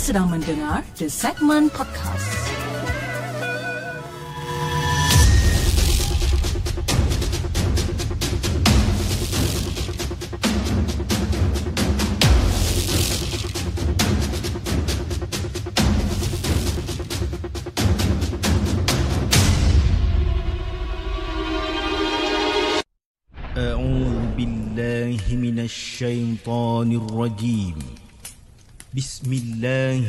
Anda sedang mendengar The Segment Podcast. أعوذ بالله من الشيطان الرجيم بسم الله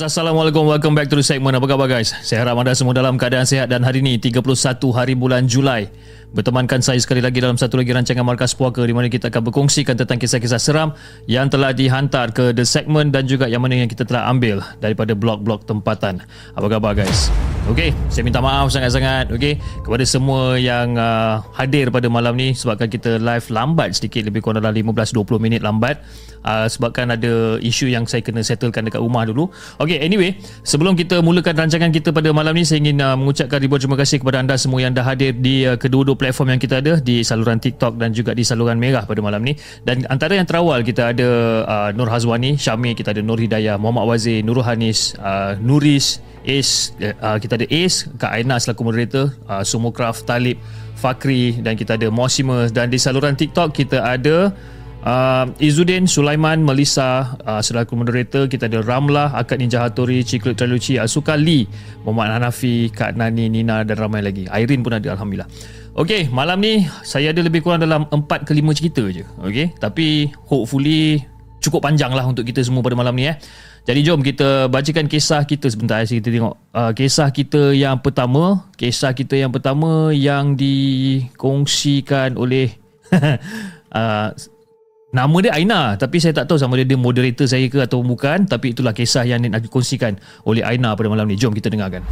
Guys, Assalamualaikum. Welcome back to the segment. Apa khabar guys? Saya harap anda semua dalam keadaan sihat dan hari ini 31 hari bulan Julai. Bertemankan saya sekali lagi dalam satu lagi rancangan Markas Puaka di mana kita akan berkongsikan tentang kisah-kisah seram yang telah dihantar ke the segment dan juga yang mana yang kita telah ambil daripada blog-blog tempatan. Apa khabar guys? Okey, saya minta maaf sangat-sangat okey kepada semua yang uh, hadir pada malam ni sebabkan kita live lambat sedikit lebih kurang dalam 15 20 minit lambat uh, sebabkan ada isu yang saya kena settlekan dekat rumah dulu. Okey, anyway, sebelum kita mulakan rancangan kita pada malam ni saya ingin uh, mengucapkan ribuan terima kasih kepada anda semua yang dah hadir di uh, kedua-dua platform yang kita ada di saluran TikTok dan juga di saluran Merah pada malam ni. Dan antara yang terawal kita ada uh, Nur Hazwani, Syamil, kita ada Nur Hidayah, Muhammad Wazir, Nurul Hanis, uh, Nuris, Ace, uh, kita ada Ace, Kak Aina selaku moderator, uh, Sumokraft, Talib, Fakri dan kita ada Mosima dan di saluran TikTok kita ada Uh, Izzuddin, Sulaiman, Melissa uh, selaku moderator kita ada Ramlah, Akad Ninja Hattori, Ciklut Traluci, Asuka Lee, Muhammad Hanafi, Kak Nani, Nina dan ramai lagi. Irene pun ada Alhamdulillah. Okey, malam ni saya ada lebih kurang dalam 4 ke 5 cerita je. Okey, tapi hopefully cukup panjang lah untuk kita semua pada malam ni eh. Jadi jom kita bacakan kisah kita sebentar kita tengok uh, kisah kita yang pertama, kisah kita yang pertama yang dikongsikan oleh uh, Nama dia Aina Tapi saya tak tahu sama dia, dia moderator saya ke atau bukan Tapi itulah kisah yang nak dikongsikan oleh Aina pada malam ni. Jom kita dengarkan.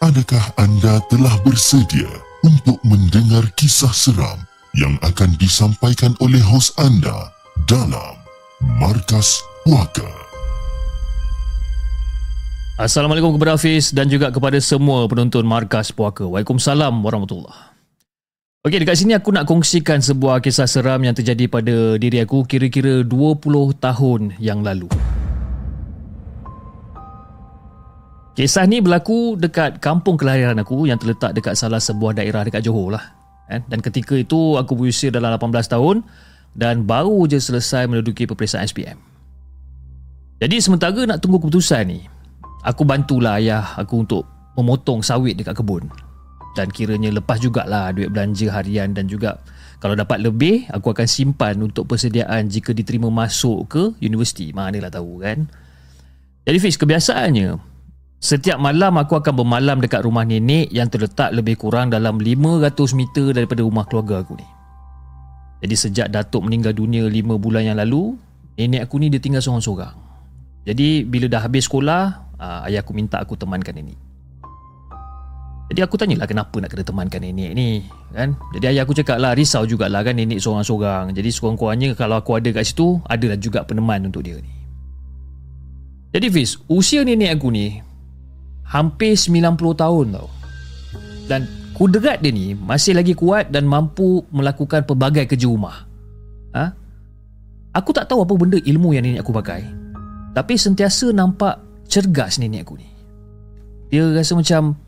Adakah anda telah bersedia untuk mendengar kisah seram yang akan disampaikan oleh hos anda dalam Markas Puaka? Assalamualaikum kepada Hafiz dan juga kepada semua penonton Markas Puaka Waalaikumsalam warahmatullahi Okey, dekat sini aku nak kongsikan sebuah kisah seram yang terjadi pada diri aku kira-kira 20 tahun yang lalu. Kisah ni berlaku dekat kampung kelahiran aku yang terletak dekat salah sebuah daerah dekat Johor lah. Eh, Dan ketika itu aku berusia dalam 18 tahun dan baru je selesai menduduki peperiksaan SPM. Jadi sementara nak tunggu keputusan ni, aku bantulah ayah aku untuk memotong sawit dekat kebun. Dan kiranya lepas jugalah duit belanja harian dan juga kalau dapat lebih, aku akan simpan untuk persediaan jika diterima masuk ke universiti. Manalah tahu kan. Jadi Fiz, kebiasaannya, Setiap malam aku akan bermalam dekat rumah nenek yang terletak lebih kurang dalam 500 meter daripada rumah keluarga aku ni. Jadi sejak Datuk meninggal dunia 5 bulan yang lalu, nenek aku ni dia tinggal seorang-seorang. Jadi bila dah habis sekolah, uh, ayah aku minta aku temankan nenek. Jadi aku tanyalah kenapa nak kena temankan nenek ni kan. Jadi ayah aku cakap lah risau jugalah kan nenek seorang-seorang. Jadi sekurang-kurangnya kalau aku ada kat situ, adalah juga peneman untuk dia ni. Jadi Fiz, usia nenek aku ni hampir 90 tahun tau. Dan kudrat dia ni masih lagi kuat dan mampu melakukan pelbagai kerja rumah. Ha? Aku tak tahu apa benda ilmu yang nenek aku pakai. Tapi sentiasa nampak cergas nenek aku ni. Dia rasa macam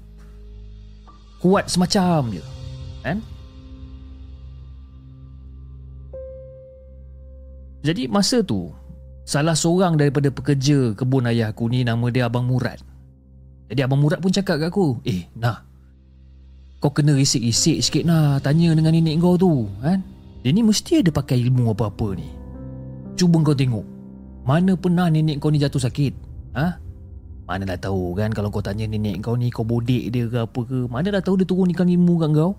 kuat semacam je. Kan? Jadi masa tu Salah seorang daripada pekerja kebun ayah aku ni Nama dia Abang Murad Jadi Abang Murad pun cakap kat aku Eh nah Kau kena risik-risik sikit nah Tanya dengan nenek kau tu kan? Dia ni mesti ada pakai ilmu apa-apa ni. Cuba kau tengok. Mana pernah nenek kau ni jatuh sakit? Ha? Mana dah tahu kan Kalau kau tanya nenek kau ni Kau bodek dia ke apa ke Mana dah tahu dia turunkan ilmu kat kau.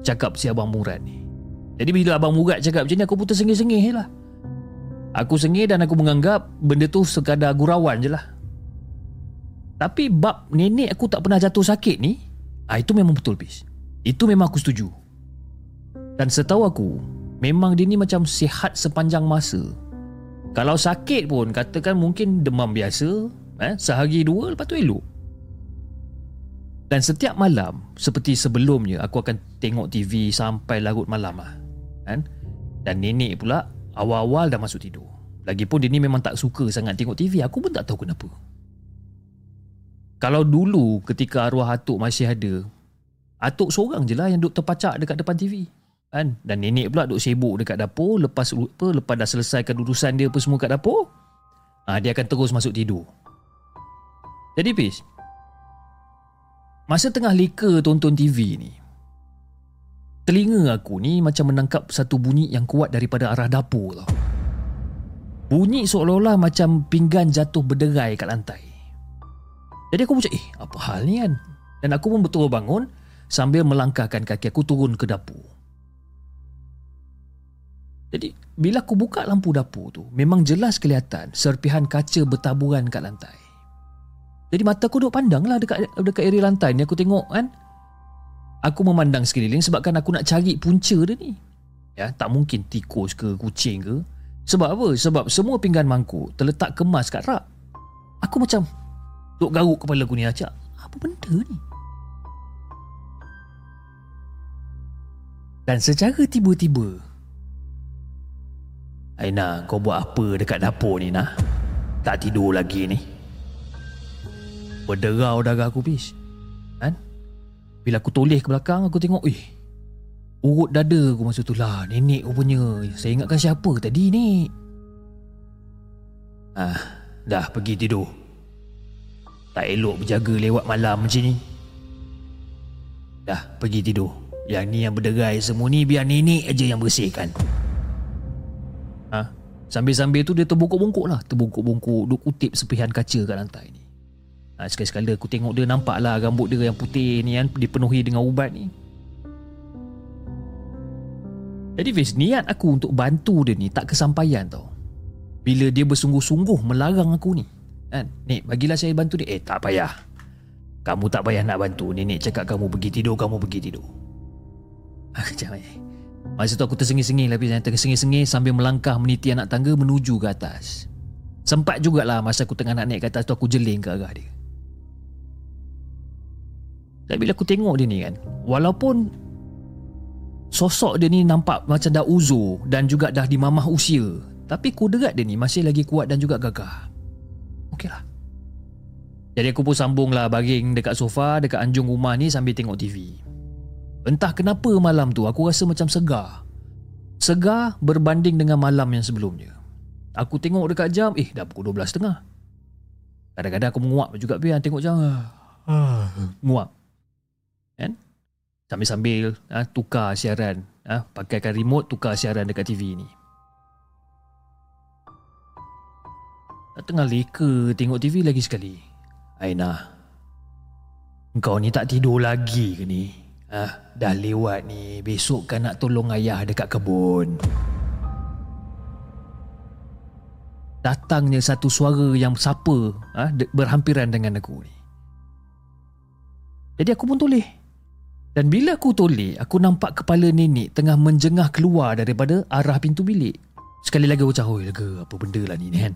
Cakap si Abang Murad ni. Jadi bila Abang Murad cakap macam ni Aku pun tersengih-sengih lah. Aku sengih dan aku menganggap Benda tu sekadar gurauan je lah Tapi bab nenek aku tak pernah jatuh sakit ni ah Itu memang betul bis Itu memang aku setuju Dan setahu aku Memang dia ni macam sihat sepanjang masa Kalau sakit pun Katakan mungkin demam biasa eh, Sehari dua lepas tu elok dan setiap malam Seperti sebelumnya Aku akan tengok TV Sampai larut malam lah kan? Dan nenek pula awal-awal dah masuk tidur. Lagipun dia ni memang tak suka sangat tengok TV. Aku pun tak tahu kenapa. Kalau dulu ketika arwah Atuk masih ada, Atuk seorang je lah yang duduk terpacak dekat depan TV. Kan? Dan nenek pula duduk sibuk dekat dapur. Lepas apa, lepas dah selesaikan urusan dia apa semua kat dapur, ha, dia akan terus masuk tidur. Jadi Pis, masa tengah leka tonton TV ni, Telinga aku ni macam menangkap satu bunyi yang kuat daripada arah dapur tau. Bunyi seolah-olah macam pinggan jatuh berderai kat lantai. Jadi aku macam, eh apa hal ni kan? Dan aku pun betul bangun sambil melangkahkan kaki aku turun ke dapur. Jadi bila aku buka lampu dapur tu, memang jelas kelihatan serpihan kaca bertaburan kat lantai. Jadi mata aku duduk pandang lah dekat, dekat area lantai ni aku tengok kan. Aku memandang sekeliling sebabkan aku nak cari punca dia ni. Ya, tak mungkin tikus ke kucing ke. Sebab apa? Sebab semua pinggan mangkuk terletak kemas kat rak. Aku macam duk garuk kepala aku ni acak. Apa benda ni? Dan secara tiba-tiba Aina, kau buat apa dekat dapur ni nah? Tak tidur lagi ni. Berderau darah aku, Pish. Kan? Bila aku toleh ke belakang Aku tengok Eh Urut dada aku masa tu lah Nenek aku punya Saya ingatkan siapa tadi ni Ah, Dah pergi tidur Tak elok berjaga lewat malam macam ni. Dah pergi tidur. Yang ni yang berderai semua ni Biar nenek aja yang bersihkan. Ah, Sambil-sambil tu dia terbungkuk-bungkuk lah. Terbungkuk-bungkuk Duk kutip sepihan kaca kat lantai ni. Ha, Sekali-sekala aku tengok dia nampak lah Rambut dia yang putih ni kan Dipenuhi dengan ubat ni. Jadi Fiz Niat aku untuk bantu dia ni Tak kesampaian tau. Bila dia bersungguh-sungguh Melarang aku ni kan? Nek bagilah saya bantu dia. Eh tak payah. Kamu tak payah nak bantu. Nenek cakap kamu pergi tidur Kamu pergi tidur. Ha, Kejap eh. Masa tu aku tersengih-sengih lah Tersengih-sengih sambil melangkah meniti anak tangga menuju ke atas. Sempat jugalah masa aku tengah nak naik ke atas tu aku jeling ke arah dia. Dan bila aku tengok dia ni kan Walaupun Sosok dia ni nampak macam dah uzur Dan juga dah di mamah usia Tapi kudrat dia ni masih lagi kuat dan juga gagah Okey lah. Jadi aku pun sambung lah baring dekat sofa Dekat anjung rumah ni sambil tengok TV Entah kenapa malam tu aku rasa macam segar. Segar berbanding dengan malam yang sebelumnya. Aku tengok dekat jam Eh dah pukul 12.30 Kadang-kadang aku menguap juga Biar tengok jam Menguap. Kan? Sambil-sambil ha, tukar siaran ha, pakaikan remote tukar siaran dekat TV ni tengah leka tengok TV lagi sekali. Aina kau ni tak tidur lagi ke ni? Ha, dah lewat ni besok kan nak tolong ayah dekat kebun. Datangnya satu suara yang sapa ha, berhampiran dengan aku ni. Jadi aku pun toleh. Dan bila aku toleh, aku nampak kepala nenek tengah menjengah keluar daripada arah pintu bilik. Sekali lagi aku cakap, lega apa benda lah ni kan.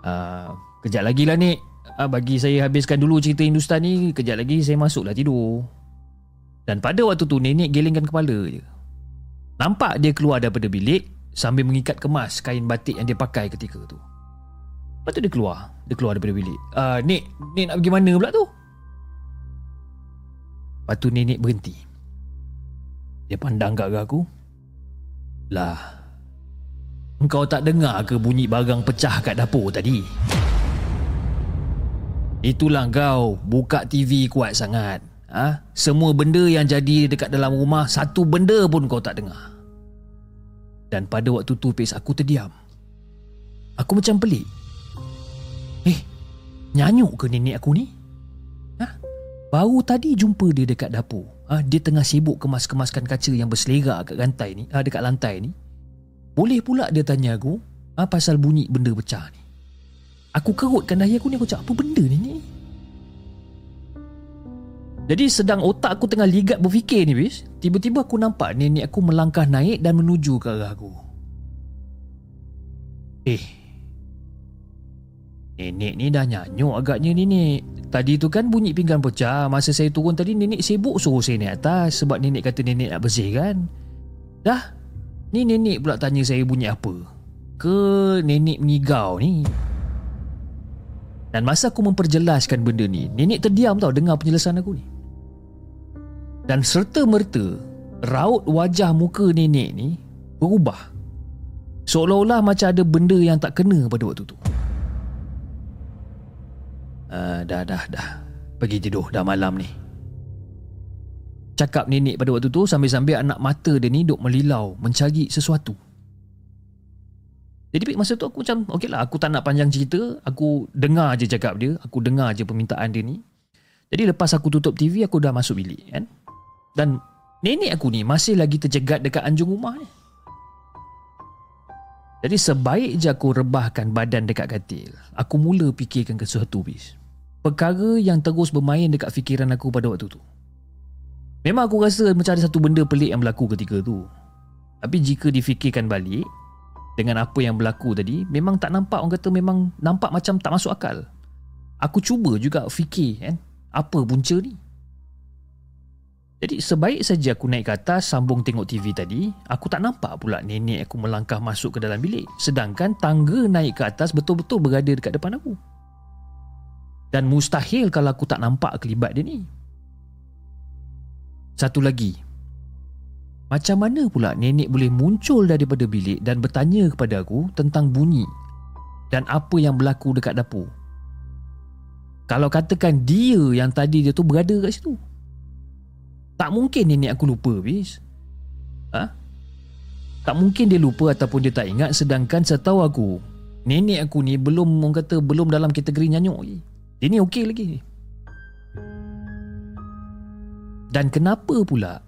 Uh, kejap lagi lah nek. Uh, bagi saya habiskan dulu cerita Hindustan ni, kejap lagi saya masuklah tidur. Dan pada waktu tu nenek gelingkan kepala je. Nampak dia keluar daripada bilik sambil mengikat kemas kain batik yang dia pakai ketika tu. Lepas tu dia keluar. Dia keluar daripada bilik. Uh, Nik, Nik nak pergi mana pula tu? Lepas tu nenek berhenti. Dia pandang kat aku. Lah, engkau tak dengar ke bunyi barang pecah kat dapur tadi? Itulah kau buka TV kuat sangat. Ha? Semua benda yang jadi dekat dalam rumah, satu benda pun kau tak dengar. Dan pada waktu tu, Pis, aku terdiam. Aku macam pelik. Eh, nyanyuk ke nenek aku ni? Ha? Baru tadi jumpa dia dekat dapur. Ha? Dia tengah sibuk kemas-kemaskan kaca yang berselerak kat lantai ni, ha? dekat lantai ni. Boleh pula dia tanya aku ha? pasal bunyi benda pecah ni. Aku kerutkan dahi aku ni, aku cakap apa benda ni ni? Jadi sedang otak aku tengah ligat berfikir ni bis Tiba-tiba aku nampak nenek aku melangkah naik dan menuju ke arah aku Eh Nenek ni dah nyanyuk agaknya nenek Tadi tu kan bunyi pinggan pecah Masa saya turun tadi nenek sibuk suruh saya naik atas Sebab nenek kata nenek nak bersih kan Dah Ni nenek pula tanya saya bunyi apa Ke nenek menigau ni Dan masa aku memperjelaskan benda ni Nenek terdiam tau dengar penjelasan aku ni dan serta-merta raut wajah muka nenek ni berubah. Seolah-olah macam ada benda yang tak kena pada waktu tu. Uh, dah, dah, dah. Pergi tidur, dah malam ni. Cakap nenek pada waktu tu sambil-sambil anak mata dia ni duk melilau mencari sesuatu. Jadi masa tu aku macam okey lah aku tak nak panjang cerita Aku dengar je cakap dia Aku dengar je permintaan dia ni Jadi lepas aku tutup TV aku dah masuk bilik kan dan nenek aku ni masih lagi terjegat dekat anjung rumah ni. Jadi sebaik je aku rebahkan badan dekat katil, aku mula fikirkan ke sesuatu bis. Perkara yang terus bermain dekat fikiran aku pada waktu tu. Memang aku rasa macam ada satu benda pelik yang berlaku ketika tu. Tapi jika difikirkan balik, dengan apa yang berlaku tadi, memang tak nampak orang kata memang nampak macam tak masuk akal. Aku cuba juga fikir kan, apa punca ni. Jadi sebaik saja aku naik ke atas sambung tengok TV tadi, aku tak nampak pula nenek aku melangkah masuk ke dalam bilik. Sedangkan tangga naik ke atas betul-betul berada dekat depan aku. Dan mustahil kalau aku tak nampak kelibat dia ni. Satu lagi. Macam mana pula nenek boleh muncul daripada bilik dan bertanya kepada aku tentang bunyi dan apa yang berlaku dekat dapur? Kalau katakan dia yang tadi dia tu berada kat situ. Tak mungkin nenek aku lupa bis ha? Tak mungkin dia lupa ataupun dia tak ingat Sedangkan setahu aku Nenek aku ni belum orang kata Belum dalam kategori nyanyuk lagi Dia ni okey lagi Dan kenapa pula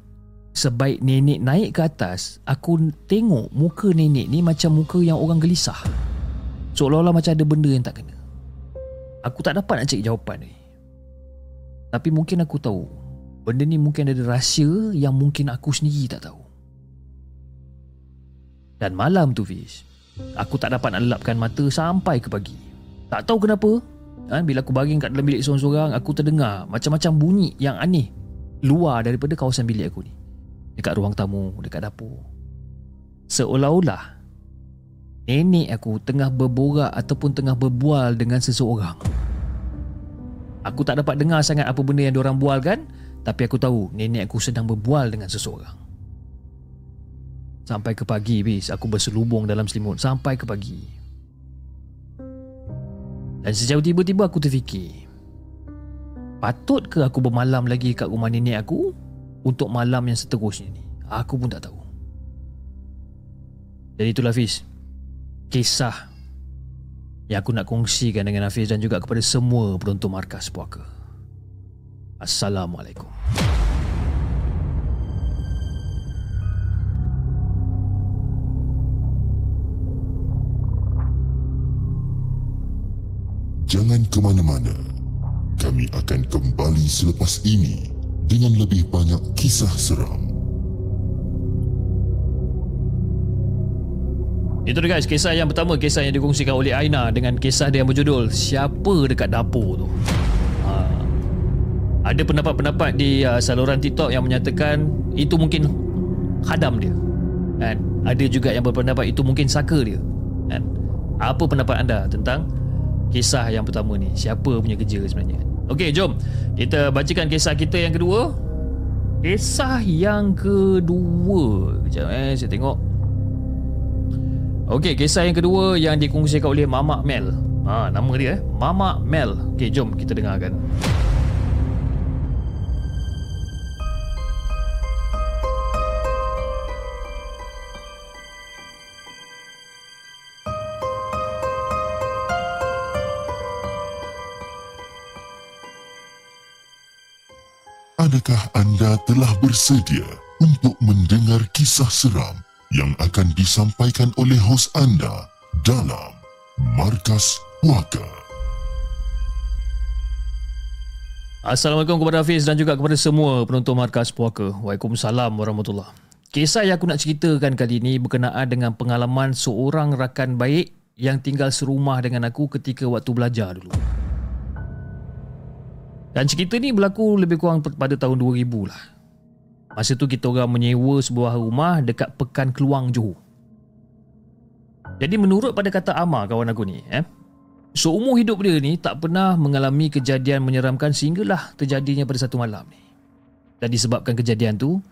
Sebaik nenek naik ke atas Aku tengok muka nenek ni Macam muka yang orang gelisah Seolah-olah macam ada benda yang tak kena Aku tak dapat nak cari jawapan ni Tapi mungkin aku tahu Benda ni mungkin ada rahsia yang mungkin aku sendiri tak tahu. Dan malam tu Fiz, aku tak dapat nak lelapkan mata sampai ke pagi. Tak tahu kenapa, kan, bila aku baring kat dalam bilik seorang-seorang, aku terdengar macam-macam bunyi yang aneh luar daripada kawasan bilik aku ni. Dekat ruang tamu, dekat dapur. Seolah-olah nenek aku tengah berborak ataupun tengah berbual dengan seseorang. Aku tak dapat dengar sangat apa benda yang diorang bual kan tapi aku tahu nenek aku sedang berbual dengan seseorang. Sampai ke pagi bis aku berselubung dalam selimut sampai ke pagi. Dan sejauh tiba-tiba aku terfikir. Patut ke aku bermalam lagi kat rumah nenek aku untuk malam yang seterusnya ni? Aku pun tak tahu. Jadi itulah Fiz. Kisah yang aku nak kongsikan dengan Hafiz dan juga kepada semua penonton markas puaka. Assalamualaikum. Jangan ke mana-mana. Kami akan kembali selepas ini dengan lebih banyak kisah seram. Itu dia guys, kisah yang pertama, kisah yang dikongsikan oleh Aina dengan kisah dia yang berjudul Siapa dekat dapur tu? ada pendapat-pendapat di uh, saluran TikTok yang menyatakan itu mungkin khadam dia. Kan? Ada juga yang berpendapat itu mungkin saka dia. Kan? Apa pendapat anda tentang kisah yang pertama ni. Siapa punya kerja sebenarnya. Okey, jom. Kita bacakan kisah kita yang kedua. Kisah yang kedua. Sekejap eh, saya tengok. Okey, kisah yang kedua yang dikongsikan oleh Mama Mel. Ha, nama dia eh. Mama Mel. Okey, jom kita dengarkan. Adakah anda telah bersedia untuk mendengar kisah seram yang akan disampaikan oleh hos anda dalam Markas Puaka? Assalamualaikum kepada Hafiz dan juga kepada semua penonton Markas Puaka. Waalaikumsalam warahmatullahi Kisah yang aku nak ceritakan kali ini berkenaan dengan pengalaman seorang rakan baik yang tinggal serumah dengan aku ketika waktu belajar dulu. Dan cerita ni berlaku lebih kurang pada tahun 2000 lah. Masa tu kita orang menyewa sebuah rumah dekat Pekan Keluang Johor. Jadi menurut pada kata Amar kawan aku ni, eh, seumur hidup dia ni tak pernah mengalami kejadian menyeramkan sehinggalah terjadinya pada satu malam ni. Dan disebabkan kejadian tu,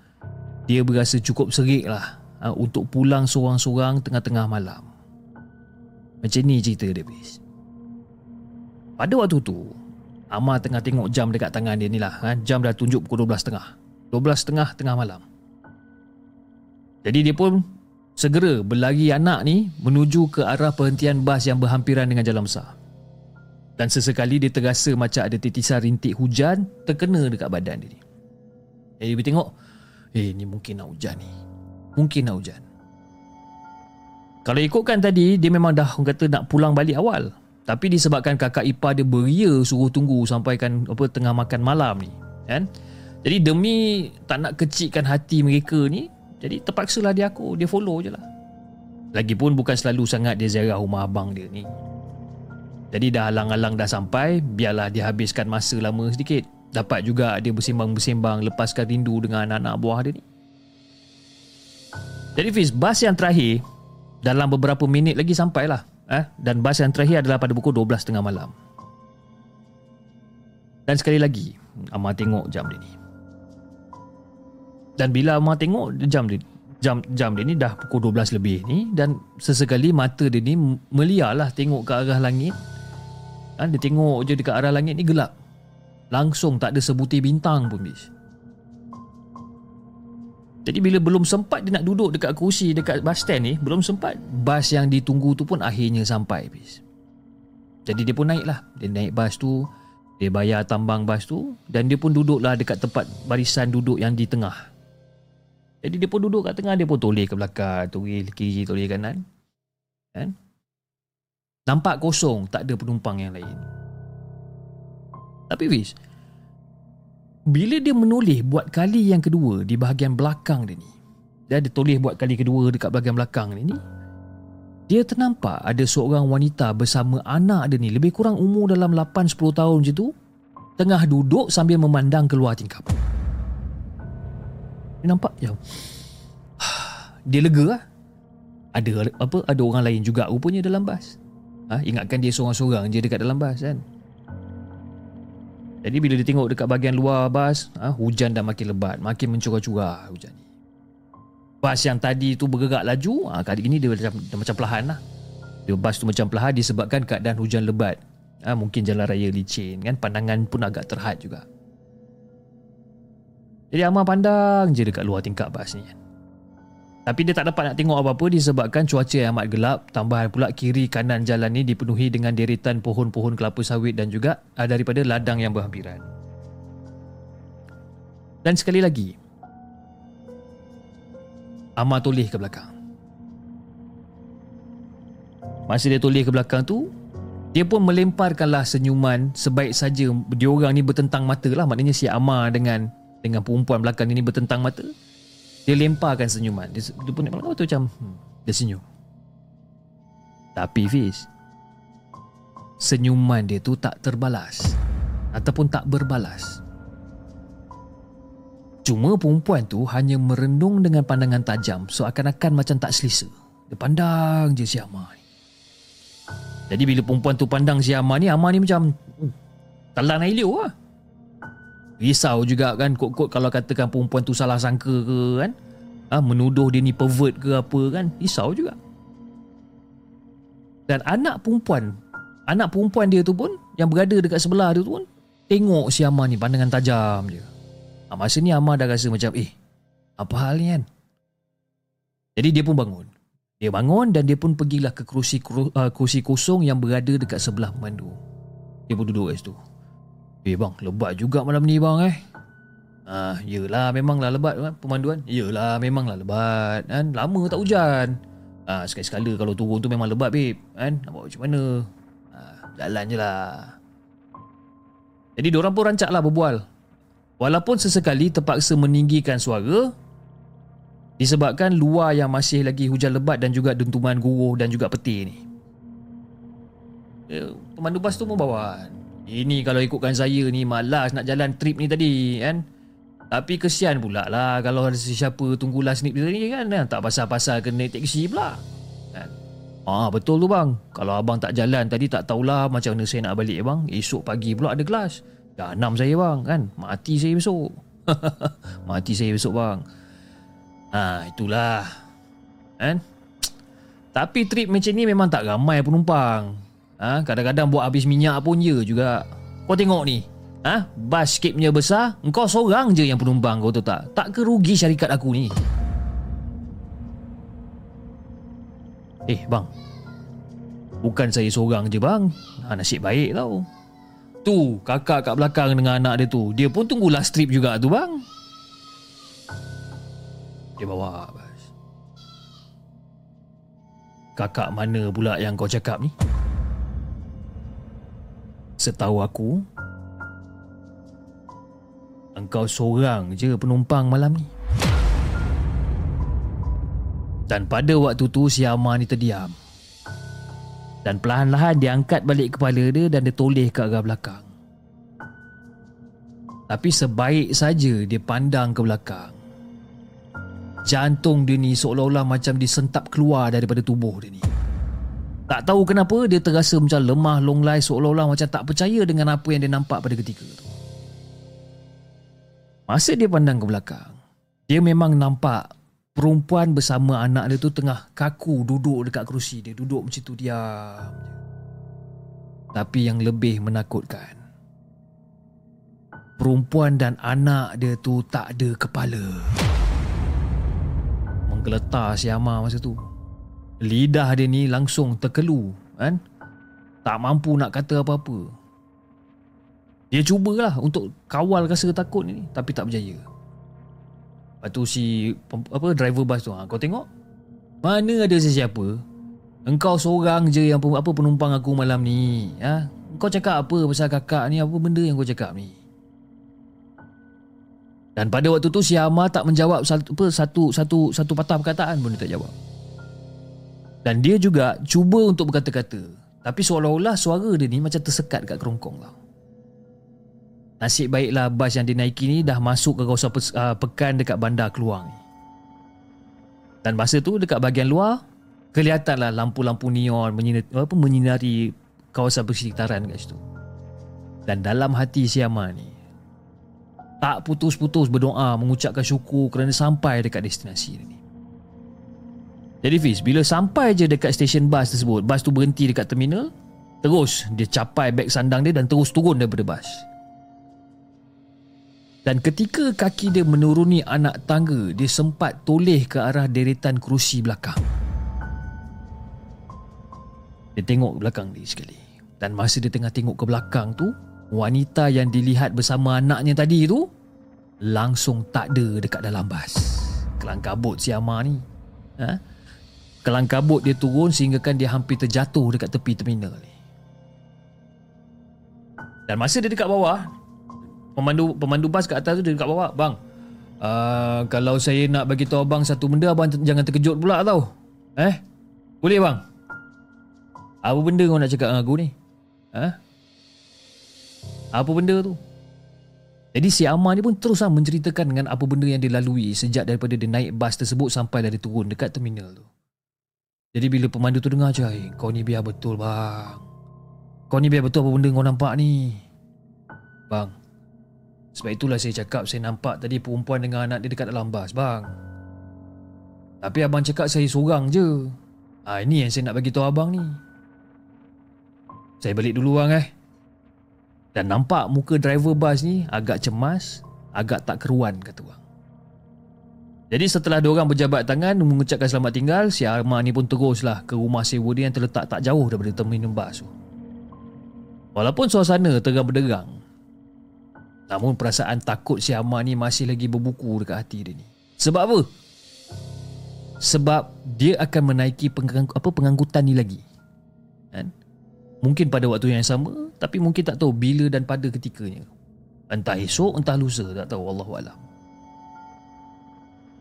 dia berasa cukup serik lah ha, untuk pulang seorang-seorang tengah-tengah malam. Macam ni cerita dia. Pada waktu tu, Amar tengah tengok jam dekat tangan dia ni lah. Ha? Jam dah tunjuk pukul 12.30. 12.30 tengah malam. Jadi dia pun segera berlari anak ni menuju ke arah perhentian bas yang berhampiran dengan jalan besar. Dan sesekali dia terasa macam ada titisan rintik hujan terkena dekat badan dia ni. Jadi dia tengok, eh ni mungkin nak hujan ni. Mungkin nak hujan. Kalau ikutkan tadi, dia memang dah kata nak pulang balik awal. Tapi disebabkan kakak ipar dia beria suruh tunggu sampai kan apa tengah makan malam ni, kan? Jadi demi tak nak kecikkan hati mereka ni, jadi terpaksalah dia aku, dia follow je lah. Lagipun bukan selalu sangat dia ziarah rumah abang dia ni. Jadi dah alang-alang dah sampai, biarlah dia habiskan masa lama sedikit. Dapat juga dia bersembang-bersembang lepaskan rindu dengan anak-anak buah dia ni. Jadi Fiz, bas yang terakhir dalam beberapa minit lagi sampailah eh? dan bas yang terakhir adalah pada pukul 12.30 malam. Dan sekali lagi, Amar tengok jam dia ni. Dan bila Amar tengok jam dia, jam jam dia ni dah pukul 12 lebih ni dan sesekali mata dia ni meliarlah tengok ke arah langit. Ha, dia tengok je dekat arah langit ni gelap. Langsung tak ada sebutir bintang pun bis. Jadi bila belum sempat dia nak duduk dekat kursi dekat bus stand ni, belum sempat bas yang ditunggu tu pun akhirnya sampai bis. Jadi dia pun naik lah. Dia naik bas tu, dia bayar tambang bas tu dan dia pun duduklah dekat tempat barisan duduk yang di tengah. Jadi dia pun duduk kat tengah, dia pun toleh ke belakang, toleh kiri, toleh kanan. Kan? Nampak kosong, tak ada penumpang yang lain. Tapi Fiz, bila dia menoleh buat kali yang kedua di bahagian belakang dia ni dia ada tulis buat kali kedua dekat bahagian belakang dia ni dia ternampak ada seorang wanita bersama anak dia ni lebih kurang umur dalam 8-10 tahun je tu tengah duduk sambil memandang keluar tingkap. Dia nampak ya dia lega lah. Ada apa ada orang lain juga rupanya dalam bas. Ha, ingatkan dia seorang-seorang je dekat dalam bas kan jadi bila dia tengok dekat bahagian luar bas, ha, hujan dah makin lebat, makin mencurah-curah hujan ni. Bas yang tadi tu bergerak laju, ha, kali ini dia macam, dia macam perlahan lah. Dia bas tu macam perlahan disebabkan keadaan hujan lebat. Ha, mungkin jalan raya licin kan, pandangan pun agak terhad juga. Jadi Amar pandang je dekat luar tingkap bas ni kan. Tapi dia tak dapat nak tengok apa-apa disebabkan cuaca yang amat gelap tambahan pula kiri kanan jalan ni dipenuhi dengan deretan pohon-pohon kelapa sawit dan juga uh, daripada ladang yang berhampiran. Dan sekali lagi Amar toleh ke belakang. Masa dia toleh ke belakang tu dia pun melemparkanlah senyuman sebaik saja dia orang ni bertentang mata lah maknanya si Amar dengan dengan perempuan belakang ini bertentang mata dia lemparkan senyuman. Dia, dia pun nak tu macam hmm, Dia senyum. Tapi Fiz Senyuman dia tu tak terbalas. Ataupun tak berbalas. Cuma perempuan tu hanya merenung dengan pandangan tajam Seakan-akan macam tak selesa. Dia pandang je si Amar Jadi bila perempuan tu pandang si Amar ni Amar ni macam "Hmm, Telan air liu lah Risau juga kan Kot-kot kalau katakan perempuan tu salah sangka ke kan? Ha, Menuduh dia ni pervert ke apa kan? Risau juga. Dan anak perempuan Anak perempuan dia tu pun Yang berada dekat sebelah dia tu pun Tengok si Amar ni pandangan tajam je. Ha, Masa ni Amar dah rasa macam Eh apa hal ni kan? Jadi dia pun bangun. Dia bangun dan dia pun pergilah ke kerusi, uh, kerusi kosong yang berada dekat sebelah pemandu. Dia pun duduk kat situ. Eh bang, lebat juga malam ni bang eh. Ah, yelah memanglah lebat kan pemanduan. Yelah memanglah lebat kan. Lama tak hujan. Ah, sekali-sekala kalau turun tu memang lebat babe kan. Nak buat macam mana? Ah, jalan je lah. Jadi diorang pun rancak lah berbual. Walaupun sesekali terpaksa meninggikan suara, disebabkan luar yang masih lagi hujan lebat dan juga dentuman guruh dan juga peti ni. Eh, Pemandu bas tu membawa. Ini kalau ikutkan saya ni malas nak jalan trip ni tadi kan. Tapi kesian pula lah kalau ada sesiapa tunggu last minute ni kan. kan? Tak pasal-pasal kena teksi pula. Kan? Ah betul tu bang. Kalau abang tak jalan tadi tak tahulah macam mana saya nak balik bang. Esok pagi pula ada kelas. Dah enam saya bang kan. Mati saya besok. Mati saya besok bang. Ha, itulah. Kan? Tapi trip macam ni memang tak ramai penumpang. Ha, kadang-kadang buat habis minyak pun ya juga. Kau tengok ni. Ha, bas skipnya besar, engkau seorang je yang penumpang kau tahu tak? Tak kerugi syarikat aku ni. Eh, bang. Bukan saya seorang je bang. Ha, nasib baik tau. Tu, kakak kat belakang dengan anak dia tu. Dia pun tunggu last trip juga tu bang. Dia bawa bas. Kakak mana pula yang kau cakap ni? Setahu aku Engkau seorang je penumpang malam ni. Dan pada waktu tu si Amar ni terdiam. Dan perlahan-lahan dia angkat balik kepala dia Dan dia toleh ke arah belakang. Tapi sebaik saja dia pandang ke belakang. Jantung dia ni seolah-olah macam disentap keluar daripada tubuh dia ni. Tak tahu kenapa dia terasa macam lemah longlai seolah-olah macam tak percaya dengan apa yang dia nampak pada ketika tu. Masa dia pandang ke belakang, dia memang nampak perempuan bersama anak dia tu tengah kaku duduk dekat kerusi dia. Duduk macam tu diam. Tapi yang lebih menakutkan, perempuan dan anak dia tu tak ada kepala menggeletar si Amar masa tu. Lidah dia ni langsung terkelu kan. Tak mampu nak kata apa-apa. Dia cubalah untuk kawal rasa takut ni tapi tak berjaya. Lepas tu si apa driver bas tu, ha, kau tengok? Mana ada sesiapa? Engkau seorang je yang apa penumpang aku malam ni. Ha? Kau cakap apa pasal kakak ni? Apa benda yang kau cakap ni? Dan pada waktu tu si Amar tak menjawab satu apa, satu satu satu patah perkataan pun dia tak jawab. Dan dia juga cuba untuk berkata-kata. Tapi seolah-olah suara dia ni macam tersekat kat kerongkong tau. Nasib baiklah bas yang dinaiki ni dah masuk ke kawasan uh, pekan dekat bandar Keluang. Dan masa tu dekat bahagian luar kelihatanlah lampu-lampu neon menyinari, apa, menyinari kawasan persekitaran kat situ. Dan dalam hati si Amar ni tak putus-putus berdoa mengucapkan syukur kerana sampai dekat destinasi ini. Jadi Fiz, bila sampai je dekat stesen bas tersebut, bas tu berhenti dekat terminal, terus dia capai beg sandang dia dan terus turun daripada bas. Dan ketika kaki dia menuruni anak tangga, dia sempat toleh ke arah deretan kerusi belakang. Dia tengok ke belakang dia sekali. Dan masa dia tengah tengok ke belakang tu, wanita yang dilihat bersama anaknya tadi tu langsung tak ada dekat dalam bas. Kelang kabut si Amar ni. Ha? Kelang kabut dia turun sehingga kan dia hampir terjatuh dekat tepi terminal ni. Dan masa dia dekat bawah, pemandu pemandu bas kat atas tu dia dekat bawah, "Bang, uh, kalau saya nak bagi tahu abang satu benda abang jangan terkejut pula tau." Eh? Boleh bang? Apa benda kau nak cakap dengan aku ni? Ha? Apa benda tu? Jadi si Amar ni pun teruslah menceritakan dengan apa benda yang dilalui sejak daripada dia naik bas tersebut sampai dia turun dekat terminal tu. Jadi bila pemandu tu dengar je Kau ni biar betul bang. Kau ni biar betul apa benda kau nampak ni? Bang Sebab itulah saya cakap Saya nampak tadi perempuan dengan anak dia dekat dalam bas bang. Tapi abang cakap saya seorang je. Ha, Ini yang saya nak bagi tahu abang ni. Saya balik dulu bang eh. Dan nampak muka driver bas ni Agak cemas Agak tak keruan kata bang jadi setelah diorang berjabat tangan mengucapkan selamat tinggal, si Arma ni pun teruslah ke rumah sewa dia yang terletak tak jauh daripada terminal bas tu. Walaupun suasana tengah berderang, namun perasaan takut si Arma ni masih lagi berbuku dekat hati dia ni. Sebab apa? Sebab dia akan menaiki pengang, apa pengangkutan ni lagi. Kan? Mungkin pada waktu yang sama, tapi mungkin tak tahu bila dan pada ketikanya. Entah esok, entah lusa, tak tahu. Allahuakbar.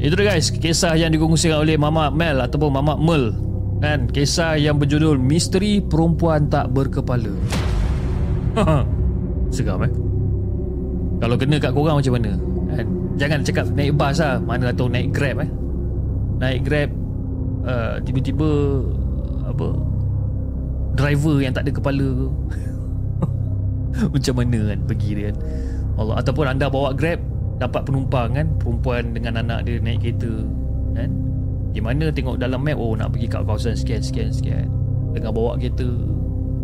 Itu dia guys, kisah yang dikongsikan oleh Mama Mel ataupun Mama Mel kan kisah yang berjudul Misteri Perempuan Tak Berkepala. Seram eh. Kalau kena kat korang macam mana? Kan? Jangan cakap naik bas lah, mana atau naik Grab eh. Naik Grab uh, tiba-tiba apa? Driver yang tak ada kepala macam mana kan pergi dia kan. Allah ataupun anda bawa Grab dapat penumpang kan perempuan dengan anak dia naik kereta kan? Gimana tengok dalam map oh nak pergi kat kawasan sekian sekian sekian. Tengah bawa kereta.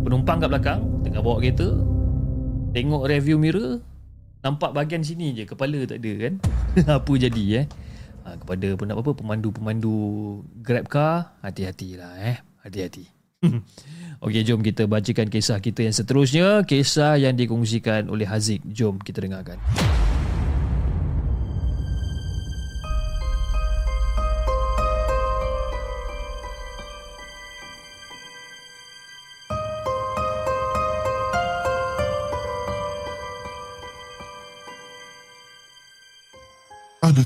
Penumpang kat belakang tengah bawa kereta. Tengok review mirror nampak bahagian sini je kepala tak ada kan? Apa jadi eh? Ha, kepada pun apa pemandu-pemandu grab car hati-hatilah eh? Hati-hati. Okey jom kita bacakan kisah kita yang seterusnya. Kisah yang dikongsikan oleh Haziq. Jom kita dengarkan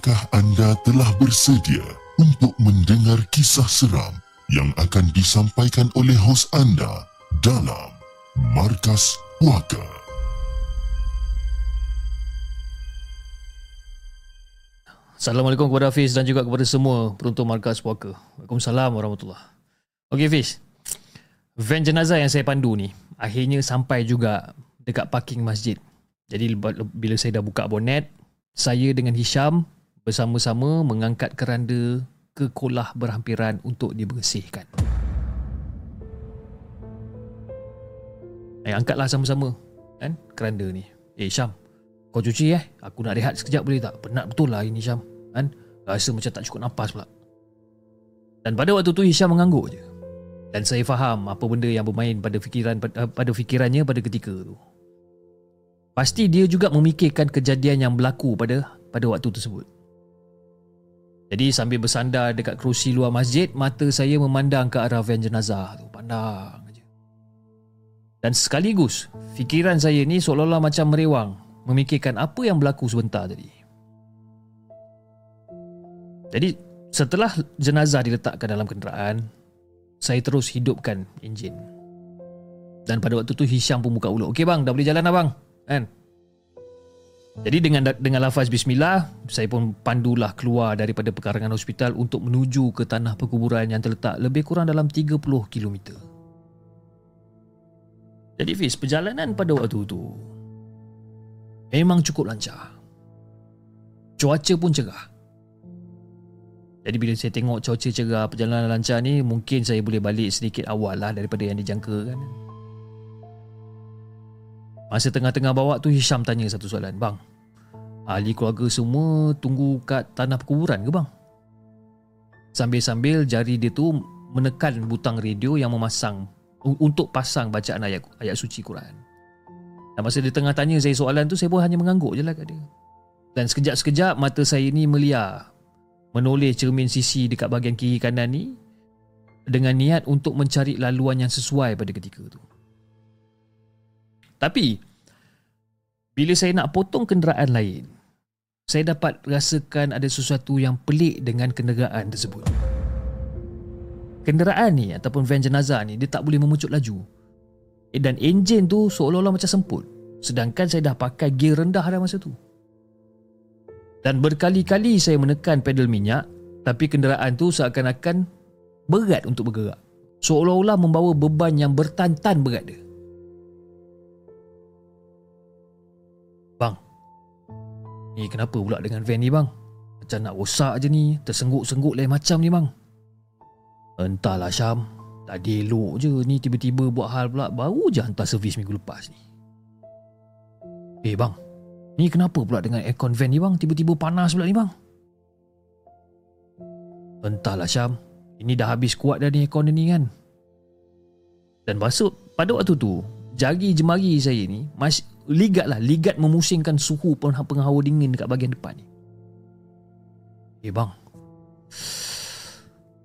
Adakah anda telah bersedia untuk mendengar kisah seram yang akan disampaikan oleh hos anda dalam Markas Puaka? Assalamualaikum kepada Hafiz dan juga kepada semua peruntuk Markas Puaka. Waalaikumsalam warahmatullahi Okey Hafiz, van jenazah yang saya pandu ni akhirnya sampai juga dekat parking masjid. Jadi bila saya dah buka bonet, saya dengan Hisham bersama-sama mengangkat keranda ke kolah berhampiran untuk dibersihkan. Eh, angkatlah sama-sama kan keranda ni. Eh Hisham, kau cuci eh. Aku nak rehat sekejap boleh tak? Penat betul lah ini Hisham. Kan? Rasa macam tak cukup nafas pula. Dan pada waktu tu Hisham mengangguk je. Dan saya faham apa benda yang bermain pada fikiran pada fikirannya pada ketika tu. Pasti dia juga memikirkan kejadian yang berlaku pada pada waktu tersebut. Jadi sambil bersandar dekat kerusi luar masjid, mata saya memandang ke arah van jenazah tu. Pandang aja. Dan sekaligus, fikiran saya ni seolah-olah macam merewang memikirkan apa yang berlaku sebentar tadi. Jadi, setelah jenazah diletakkan dalam kenderaan, saya terus hidupkan enjin. Dan pada waktu tu Hisham pun buka mulut. Okey bang, dah boleh jalan abang. Kan? Jadi dengan dengan lafaz bismillah, saya pun pandulah keluar daripada pekarangan hospital untuk menuju ke tanah perkuburan yang terletak lebih kurang dalam 30 km. Jadi Fiz, perjalanan pada waktu itu memang cukup lancar. Cuaca pun cerah. Jadi bila saya tengok cuaca cerah, perjalanan lancar ni, mungkin saya boleh balik sedikit awal lah daripada yang dijangkakan. Masa tengah-tengah bawa tu Hisham tanya satu soalan Bang Ahli keluarga semua tunggu kat tanah perkuburan ke bang? Sambil-sambil jari dia tu menekan butang radio yang memasang untuk pasang bacaan ayat ayat suci Quran. Dan masa dia tengah tanya saya soalan tu saya pun hanya mengangguk je lah kat dia. Dan sekejap-sekejap mata saya ni meliar menoleh cermin sisi dekat bahagian kiri kanan ni dengan niat untuk mencari laluan yang sesuai pada ketika itu. Tapi bila saya nak potong kenderaan lain, saya dapat rasakan ada sesuatu yang pelik dengan kenderaan tersebut. Kenderaan ni ataupun van jenazah ni dia tak boleh memucut laju. Eh, dan enjin tu seolah-olah macam semput. Sedangkan saya dah pakai gear rendah dah masa tu. Dan berkali-kali saya menekan pedal minyak tapi kenderaan tu seakan-akan berat untuk bergerak. Seolah-olah membawa beban yang bertantan berat dia. Ni kenapa pula dengan van ni bang? Macam nak rosak je ni, tersengguk-sengguk lain macam ni bang. Entahlah Syam. Tadi elok je ni tiba-tiba buat hal pula Baru je hantar servis minggu lepas ni. Eh bang. Ni kenapa pula dengan aircon van ni bang? Tiba-tiba panas pula ni bang. Entahlah Syam. Ini dah habis kuat dah ni aircon ni kan? Dan masuk pada waktu tu Jari jemari saya ni masih Ligat lah Ligat memusingkan suhu penghawa dingin dekat bahagian depan ni. Eh bang.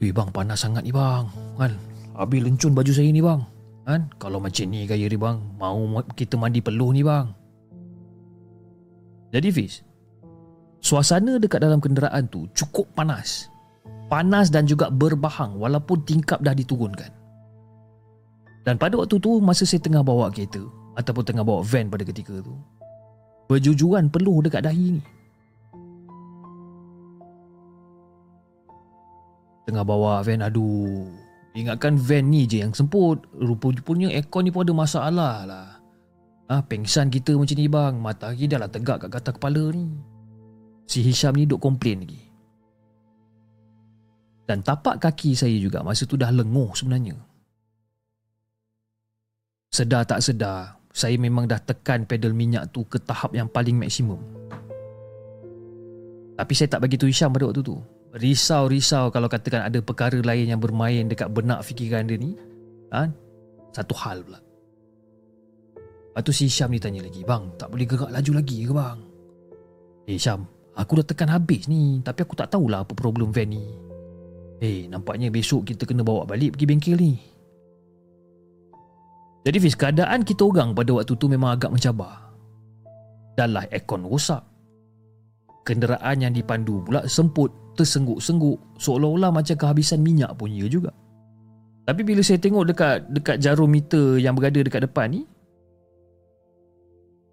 Eh bang panas sangat ni bang. Kan? Habis lencun baju saya ni bang. Kan? Kalau macam ni gaya ni bang Mau kita mandi peluh ni bang. Jadi Fiz Suasana dekat dalam kenderaan tu cukup panas. Panas dan juga berbahang Walaupun tingkap dah diturunkan Dan pada waktu tu Masa saya tengah bawa kereta Ataupun tengah bawa van pada ketika tu Berjujuran peluh dekat dahi ni. Tengah bawa van Aduh. Ingatkan van ni je yang semput. Rupa-rupanya aircon ni pun ada masalah lah. Ah, ha, pengsan kita macam ni bang. Matahari dah lah tegak kat kata kepala ni. Si Hisham ni duk komplain lagi. Dan tapak kaki saya juga Masa tu dah lenguh sebenarnya Sedar tak sedar Saya memang dah tekan pedal minyak tu Ke tahap yang paling maksimum. Tapi saya tak bagi tu Hisham pada waktu tu. Risau-risau kalau katakan ada perkara lain yang bermain dekat benak fikiran dia ni ha? satu hal pula. Lepas tu si Syam ni tanya lagi bang tak boleh gerak laju lagi ke bang? Eh Syam aku dah tekan habis ni tapi aku tak tahulah apa problem van ni. Eh nampaknya besok kita kena bawa balik pergi bengkel ni jadi Fiz keadaan kita orang pada waktu tu memang agak mencabar dah lah aircon rosak kenderaan yang dipandu pula semput tersengguk-sengguk seolah-olah macam kehabisan minyak pun ya juga. Tapi bila saya tengok dekat dekat jarum meter yang berada dekat depan ni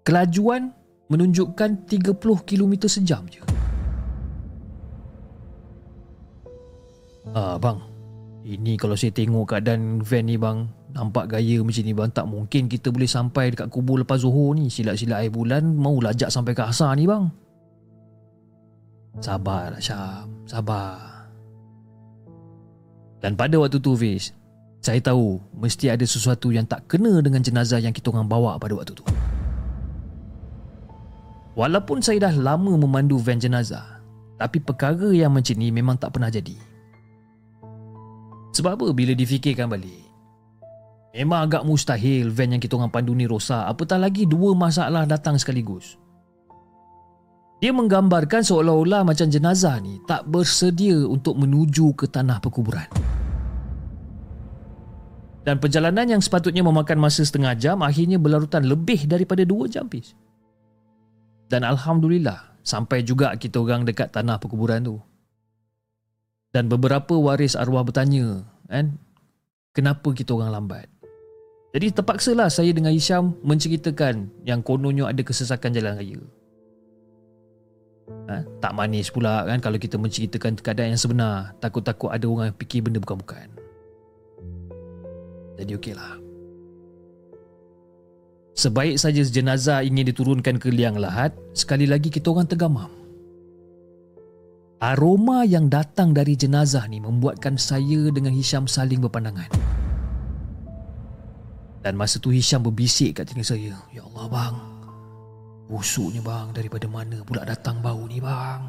kelajuan menunjukkan 30 km sejam je. Ah bang, ini kalau saya tengok keadaan van ni bang, nampak gaya macam ni bang, tak mungkin kita boleh sampai dekat kubur lepas Zuhur ni. Silat-silat air bulan mau lajak sampai ke asar ni bang. Sabarlah Syam. Sabar. Dan pada waktu tu Fiz Saya tahu Mesti ada sesuatu yang tak kena Dengan jenazah yang kita orang bawa pada waktu tu. Walaupun saya dah lama memandu van jenazah Tapi perkara yang macam ni Memang tak pernah jadi. Sebab apa? Bila difikirkan balik Memang agak mustahil van yang kita orang pandu ni rosak Apatah lagi dua masalah datang sekaligus dia menggambarkan seolah-olah macam jenazah ni tak bersedia untuk menuju ke tanah perkuburan. Dan perjalanan yang sepatutnya memakan masa setengah jam akhirnya berlarutan lebih daripada dua jam pis. Dan Alhamdulillah sampai juga kita orang dekat tanah perkuburan tu. Dan beberapa waris arwah bertanya kan kenapa kita orang lambat. Jadi terpaksalah saya dengan Hisham menceritakan yang kononnya ada kesesakan jalan raya. Ha, tak manis pula kan kalau kita menceritakan keadaan yang sebenar. Takut-takut ada orang yang fikir benda bukan-bukan. Jadi okeylah. Sebaik saja jenazah ingin diturunkan ke liang lahat sekali lagi kita orang tergamam. Aroma yang datang dari jenazah ni membuatkan saya dengan Hisham saling berpandangan dan masa tu Hisham berbisik kat telinga saya Ya Allah bang. Busuknya bang Daripada mana pula datang bau ni bang?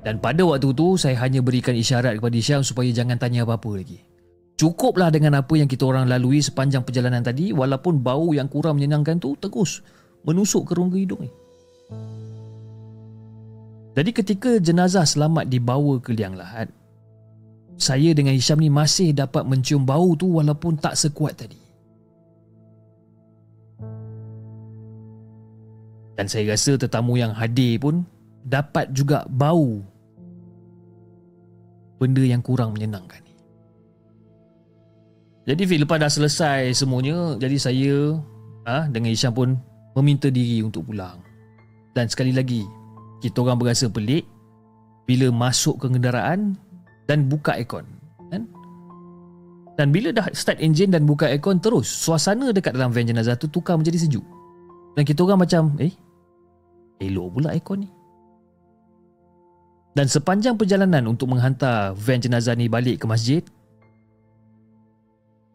Dan pada waktu tu Saya hanya berikan isyarat kepada Syam Supaya jangan tanya apa-apa lagi. Cukuplah dengan apa yang kita orang lalui Sepanjang perjalanan tadi Walaupun bau yang kurang menyenangkan tu Terus menusuk ke rongga hidung ni. Jadi ketika jenazah selamat dibawa ke liang lahat saya dengan Hisham ni masih dapat mencium bau tu walaupun tak sekuat tadi. Dan saya rasa tetamu yang hadir pun dapat juga bau benda yang kurang menyenangkan. Jadi Fik lepas dah selesai semuanya, jadi saya ha, dengan Hisham pun meminta diri untuk pulang. Dan sekali lagi, kita orang berasa pelik bila masuk ke kenderaan dan buka aircon. Kan? Dan bila dah start engine dan buka aircon terus, suasana dekat dalam van jenazah tu tukar menjadi sejuk. Dan kita orang macam, eh, elok pula aircon ni. Dan sepanjang perjalanan untuk menghantar van jenazah ni balik ke masjid,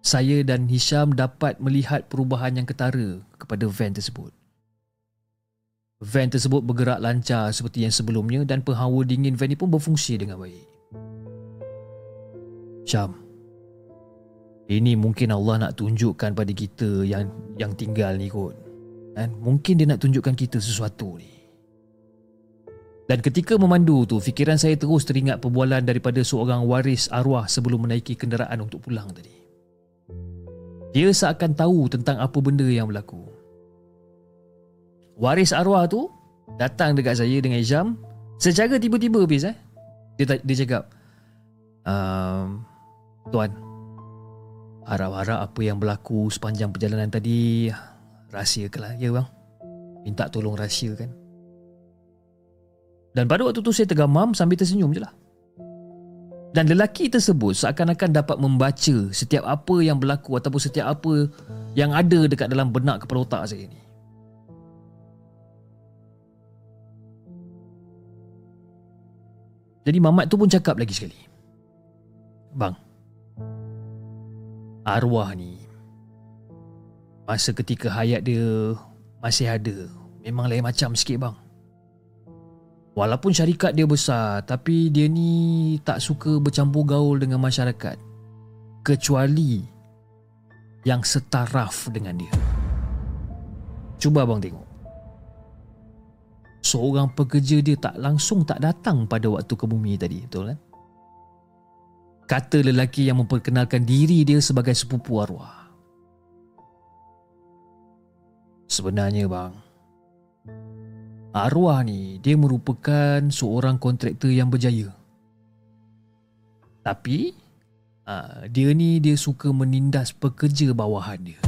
saya dan Hisham dapat melihat perubahan yang ketara kepada van tersebut. Van tersebut bergerak lancar seperti yang sebelumnya dan penghawa dingin van ini pun berfungsi dengan baik. Syam, ini mungkin Allah nak tunjukkan pada kita yang yang tinggal ni kot. Dan mungkin dia nak tunjukkan kita sesuatu ni. Dan ketika memandu tu, fikiran saya terus teringat perbualan daripada seorang waris arwah sebelum menaiki kenderaan untuk pulang tadi. Dia seakan tahu tentang apa benda yang berlaku waris arwah tu datang dekat saya dengan Ijam secara tiba-tiba bis eh dia dia cakap um, tuan harap-harap apa yang berlaku sepanjang perjalanan tadi rahsia ke lah ya bang minta tolong rahsia kan dan pada waktu tu saya tergamam sambil tersenyum je lah dan lelaki tersebut seakan-akan dapat membaca setiap apa yang berlaku ataupun setiap apa yang ada dekat dalam benak kepala otak saya ni. Jadi Mamat tu pun cakap lagi sekali. Bang, arwah ni masa ketika hayat dia masih ada, memang lain macam sikit bang. Walaupun syarikat dia besar, tapi dia ni tak suka bercampur gaul dengan masyarakat. Kecuali yang setaraf dengan dia. Cuba abang tengok seorang pekerja dia tak langsung tak datang pada waktu ke bumi tadi betul kan kata lelaki yang memperkenalkan diri dia sebagai sepupu arwah sebenarnya bang arwah ni dia merupakan seorang kontraktor yang berjaya tapi ah, dia ni dia suka menindas pekerja bawahan dia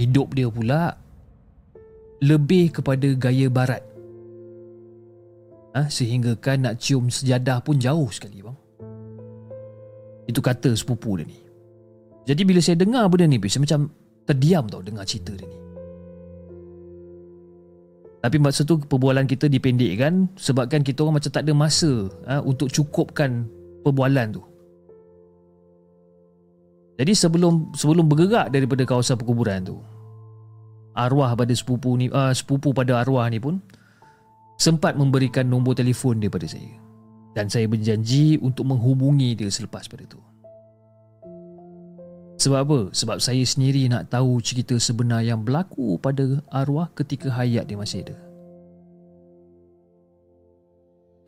hidup dia pula lebih kepada gaya barat. Ha, sehingga kan nak cium sejadah pun jauh sekali bang. Itu kata sepupu dia ni. Jadi bila saya dengar benda ni, saya macam terdiam tau dengar cerita dia ni. Tapi masa tu perbualan kita dipendekkan sebabkan kita orang macam tak ada masa ha, untuk cukupkan perbualan tu. Jadi sebelum sebelum bergerak daripada kawasan perkuburan tu, arwah pada sepupu ni uh, sepupu pada arwah ni pun sempat memberikan nombor telefon dia pada saya dan saya berjanji untuk menghubungi dia selepas pada tu. Sebab apa? Sebab saya sendiri nak tahu cerita sebenar yang berlaku pada arwah ketika hayat dia masih ada.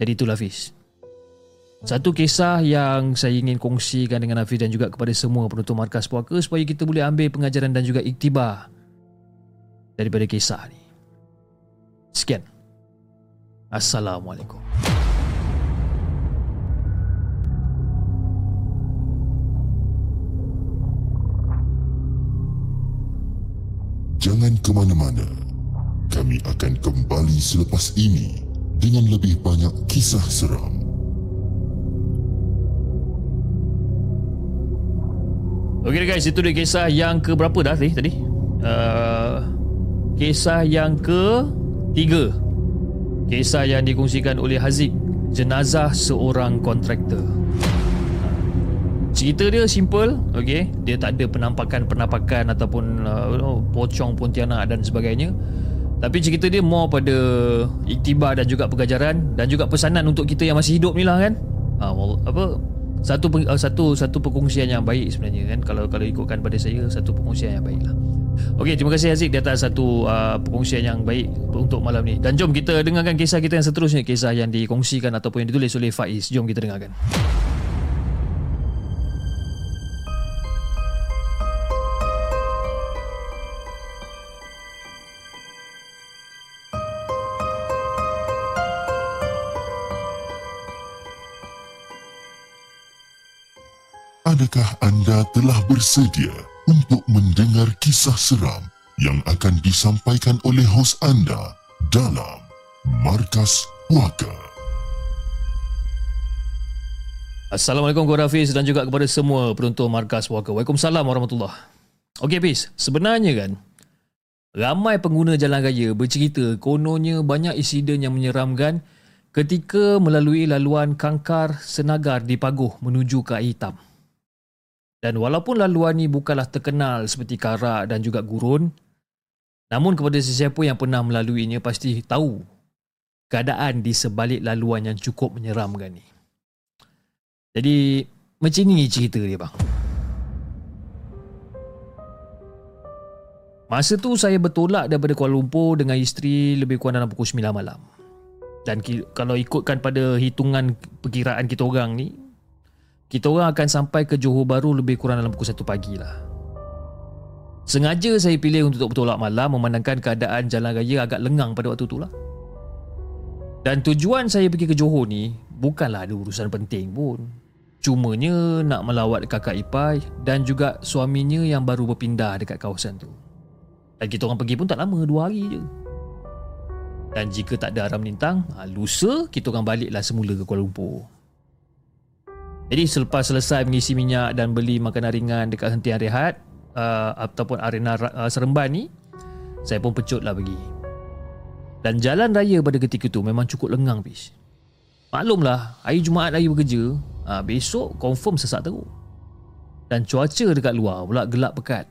Jadi itulah Hafiz. Satu kisah yang saya ingin kongsikan dengan Hafiz dan juga kepada semua penonton markas puaka supaya kita boleh ambil pengajaran dan juga iktibar daripada kisah ni. Sekian. Assalamualaikum. Jangan ke mana-mana. Kami akan kembali selepas ini dengan lebih banyak kisah seram. Okey guys, itu dia kisah yang ke berapa dah tadi? tadi? Uh, Kisah yang ke tiga Kisah yang dikongsikan oleh Haziq Jenazah seorang kontraktor Cerita dia simple okay? Dia tak ada penampakan-penampakan Ataupun uh, pocong pontianak dan sebagainya Tapi cerita dia more pada Iktibar dan juga pengajaran Dan juga pesanan untuk kita yang masih hidup ni lah kan uh, Apa satu uh, satu satu perkongsian yang baik sebenarnya kan kalau kalau ikutkan pada saya satu perkongsian yang baik lah Okey, terima kasih Haziq di atas satu uh, perkongsian yang baik untuk malam ni. Dan jom kita dengarkan kisah kita yang seterusnya, kisah yang dikongsikan ataupun yang ditulis oleh Faiz. Jom kita dengarkan. Adakah anda telah bersedia untuk mendengar kisah seram yang akan disampaikan oleh hos anda dalam Markas Puaka? Assalamualaikum kepada Hafiz dan juga kepada semua penonton Markas Puaka. Waalaikumsalam warahmatullahi Okey Hafiz, sebenarnya kan ramai pengguna jalan raya bercerita kononnya banyak insiden yang menyeramkan ketika melalui laluan Kangkar Senagar di Paguh menuju ke air hitam. Dan walaupun laluan ni bukanlah terkenal seperti karak dan juga gurun, namun kepada sesiapa yang pernah melaluinya pasti tahu keadaan di sebalik laluan yang cukup menyeramkan ni. Jadi, macam ni cerita dia bang. Masa tu saya bertolak daripada Kuala Lumpur dengan isteri lebih kurang dalam pukul 9 malam. Dan kalau ikutkan pada hitungan perkiraan kita orang ni, kita orang akan sampai ke Johor Bahru lebih kurang dalam pukul 1 pagi lah. Sengaja saya pilih untuk bertolak malam memandangkan keadaan jalan raya agak lengang pada waktu tu lah. Dan tujuan saya pergi ke Johor ni bukanlah ada urusan penting pun. Cumanya nak melawat kakak ipar dan juga suaminya yang baru berpindah dekat kawasan tu. Dan kita orang pergi pun tak lama, dua hari je. Dan jika tak ada aram lintang, ha, lusa kita orang baliklah semula ke Kuala Lumpur. Jadi selepas selesai mengisi minyak dan beli makanan ringan dekat hentian rehat uh, ataupun arena uh, Seremban ni, saya pun pecut lah pergi. Dan jalan raya pada ketika tu memang cukup lengang bis. Maklumlah, hari Jumaat hari bekerja, uh, besok confirm sesak teruk. Dan cuaca dekat luar pula gelap pekat.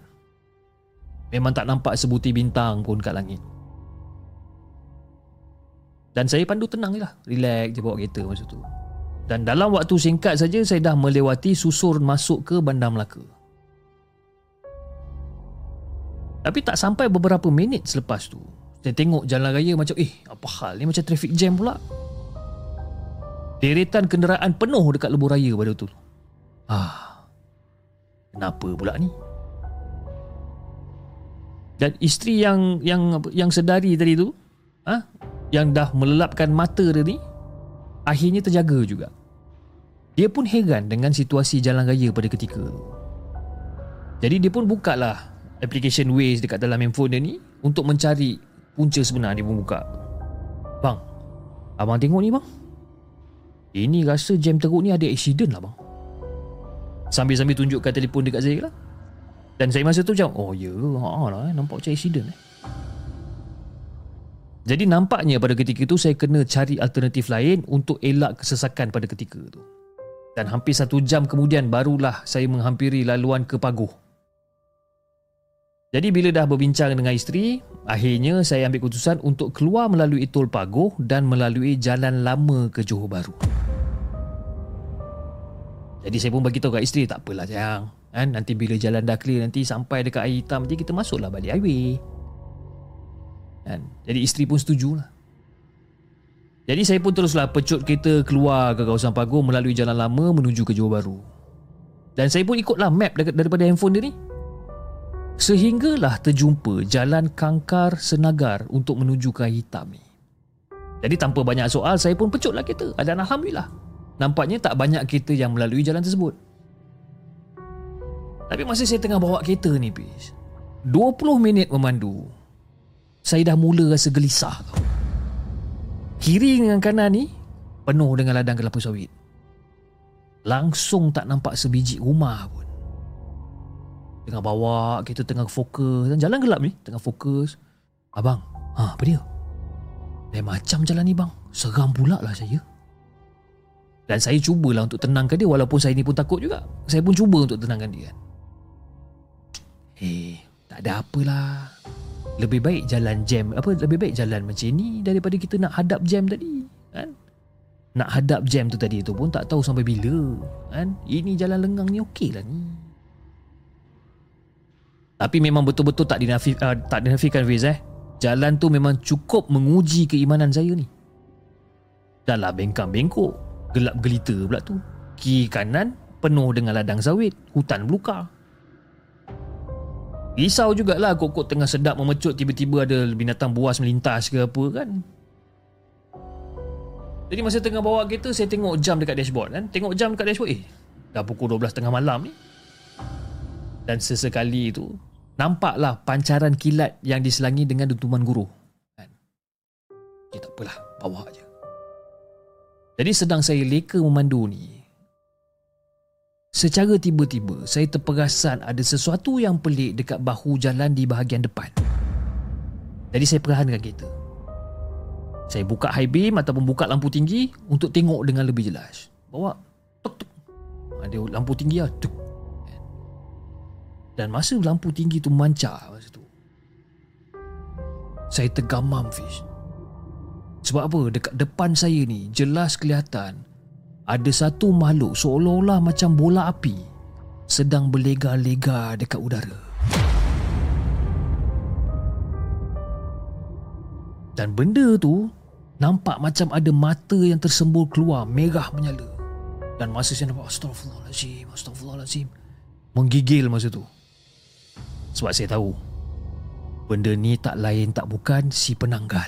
Memang tak nampak sebutir bintang pun kat langit. Dan saya pandu tenang je lah. Relax je bawa kereta masa tu. Dan dalam waktu singkat saja saya dah melewati susur masuk ke Bandar Melaka. Tapi tak sampai beberapa minit selepas tu, saya tengok jalan raya macam eh apa hal ni macam traffic jam pula. Deretan kenderaan penuh dekat lebuh raya pada tu. Ah. Kenapa pula ni? Dan isteri yang yang yang sedari tadi tu, ah, yang dah melelapkan mata dia ni akhirnya terjaga juga. Dia pun heran dengan situasi jalan raya pada ketika tu. Jadi dia pun buka lah application Waze dekat dalam handphone dia ni untuk mencari punca sebenar dia pun buka. Bang, abang tengok ni bang. Ini rasa jam teruk ni ada accident lah bang. Sambil-sambil tunjukkan telefon dekat saya lah. Dan saya masa tu macam, oh ya, ha lah eh, nampak macam accident eh. Jadi nampaknya pada ketika itu saya kena cari alternatif lain untuk elak kesesakan pada ketika itu. Dan hampir satu jam kemudian barulah saya menghampiri laluan ke Paguh. Jadi bila dah berbincang dengan isteri, akhirnya saya ambil keputusan untuk keluar melalui Tol Paguh dan melalui jalan lama ke Johor Bahru. Jadi saya pun bagi tahu kat isteri, tak apalah sayang. Kan? Nanti bila jalan dah clear, nanti sampai dekat air hitam, nanti kita masuklah balik highway. Kan? Jadi isteri pun setuju lah. Jadi saya pun teruslah pecut kereta keluar ke kawasan Paguh melalui jalan lama menuju ke Johor Bahru. Dan saya pun ikutlah map daripada handphone dia ni. Sehinggalah terjumpa jalan Kangkar Senagar untuk menuju ke hitam ni. Jadi tanpa banyak soal saya pun pecutlah kereta. Dan Alhamdulillah. Nampaknya tak banyak kereta yang melalui jalan tersebut. Tapi masa saya tengah bawa kereta ni, Pis. 20 minit memandu. Saya dah mula rasa gelisah tau. Kiri dengan kanan ni penuh dengan ladang kelapa sawit. Langsung tak nampak sebiji rumah pun. Tengah bawa, kita tengah fokus dan jalan gelap ni, tengah fokus. Abang, ha, apa dia? Lain macam jalan ni bang. Seram pula lah saya. Dan saya cubalah untuk tenangkan dia walaupun saya ni pun takut juga. Saya pun cuba untuk tenangkan dia. Eh, tak ada apalah. Lebih baik jalan jam apa lebih baik jalan macam ni daripada kita nak hadap jam tadi, kan? Nak hadap jam tu tadi tu pun tak tahu sampai bila, kan? Ini jalan lengang ni okey lah ni. Tapi memang betul-betul tak dinafi, uh, tak dinafikan Fiz eh. Jalan tu memang cukup menguji keimanan saya ni. Dah lah bengkang-bengkok. Gelap gelita pula tu. Kiri kanan penuh dengan ladang sawit. Hutan belukar. Risau jugalah kok-kok tengah sedap memecut tiba-tiba ada binatang buas melintas ke apa kan. Jadi masa tengah bawa kereta saya tengok jam dekat dashboard kan. Tengok jam dekat dashboard eh dah pukul 12 tengah malam ni. Dan sesekali itu nampaklah pancaran kilat yang diselangi dengan dentuman guru. Kan. Ya tak apalah, bawa aja. Jadi sedang saya leka memandu ni, Secara tiba-tiba, saya terperasan ada sesuatu yang pelik dekat bahu jalan di bahagian depan. Jadi saya perhatikan kereta. Saya buka high beam ataupun buka lampu tinggi untuk tengok dengan lebih jelas. Bawa tuk tuk. Ada lampu tinggi lah. Tuk. Dan masa lampu tinggi tu mancar masa tu. Saya tergamam fish. Sebab apa? Dekat depan saya ni jelas kelihatan ada satu makhluk seolah-olah macam bola api sedang berlega-lega dekat udara. Dan benda tu nampak macam ada mata yang tersembul keluar merah menyala. Dan masa saya nampak astagfirullahalazim, astagfirullahalazim menggigil masa tu. Sebab saya tahu benda ni tak lain tak bukan si penanggal.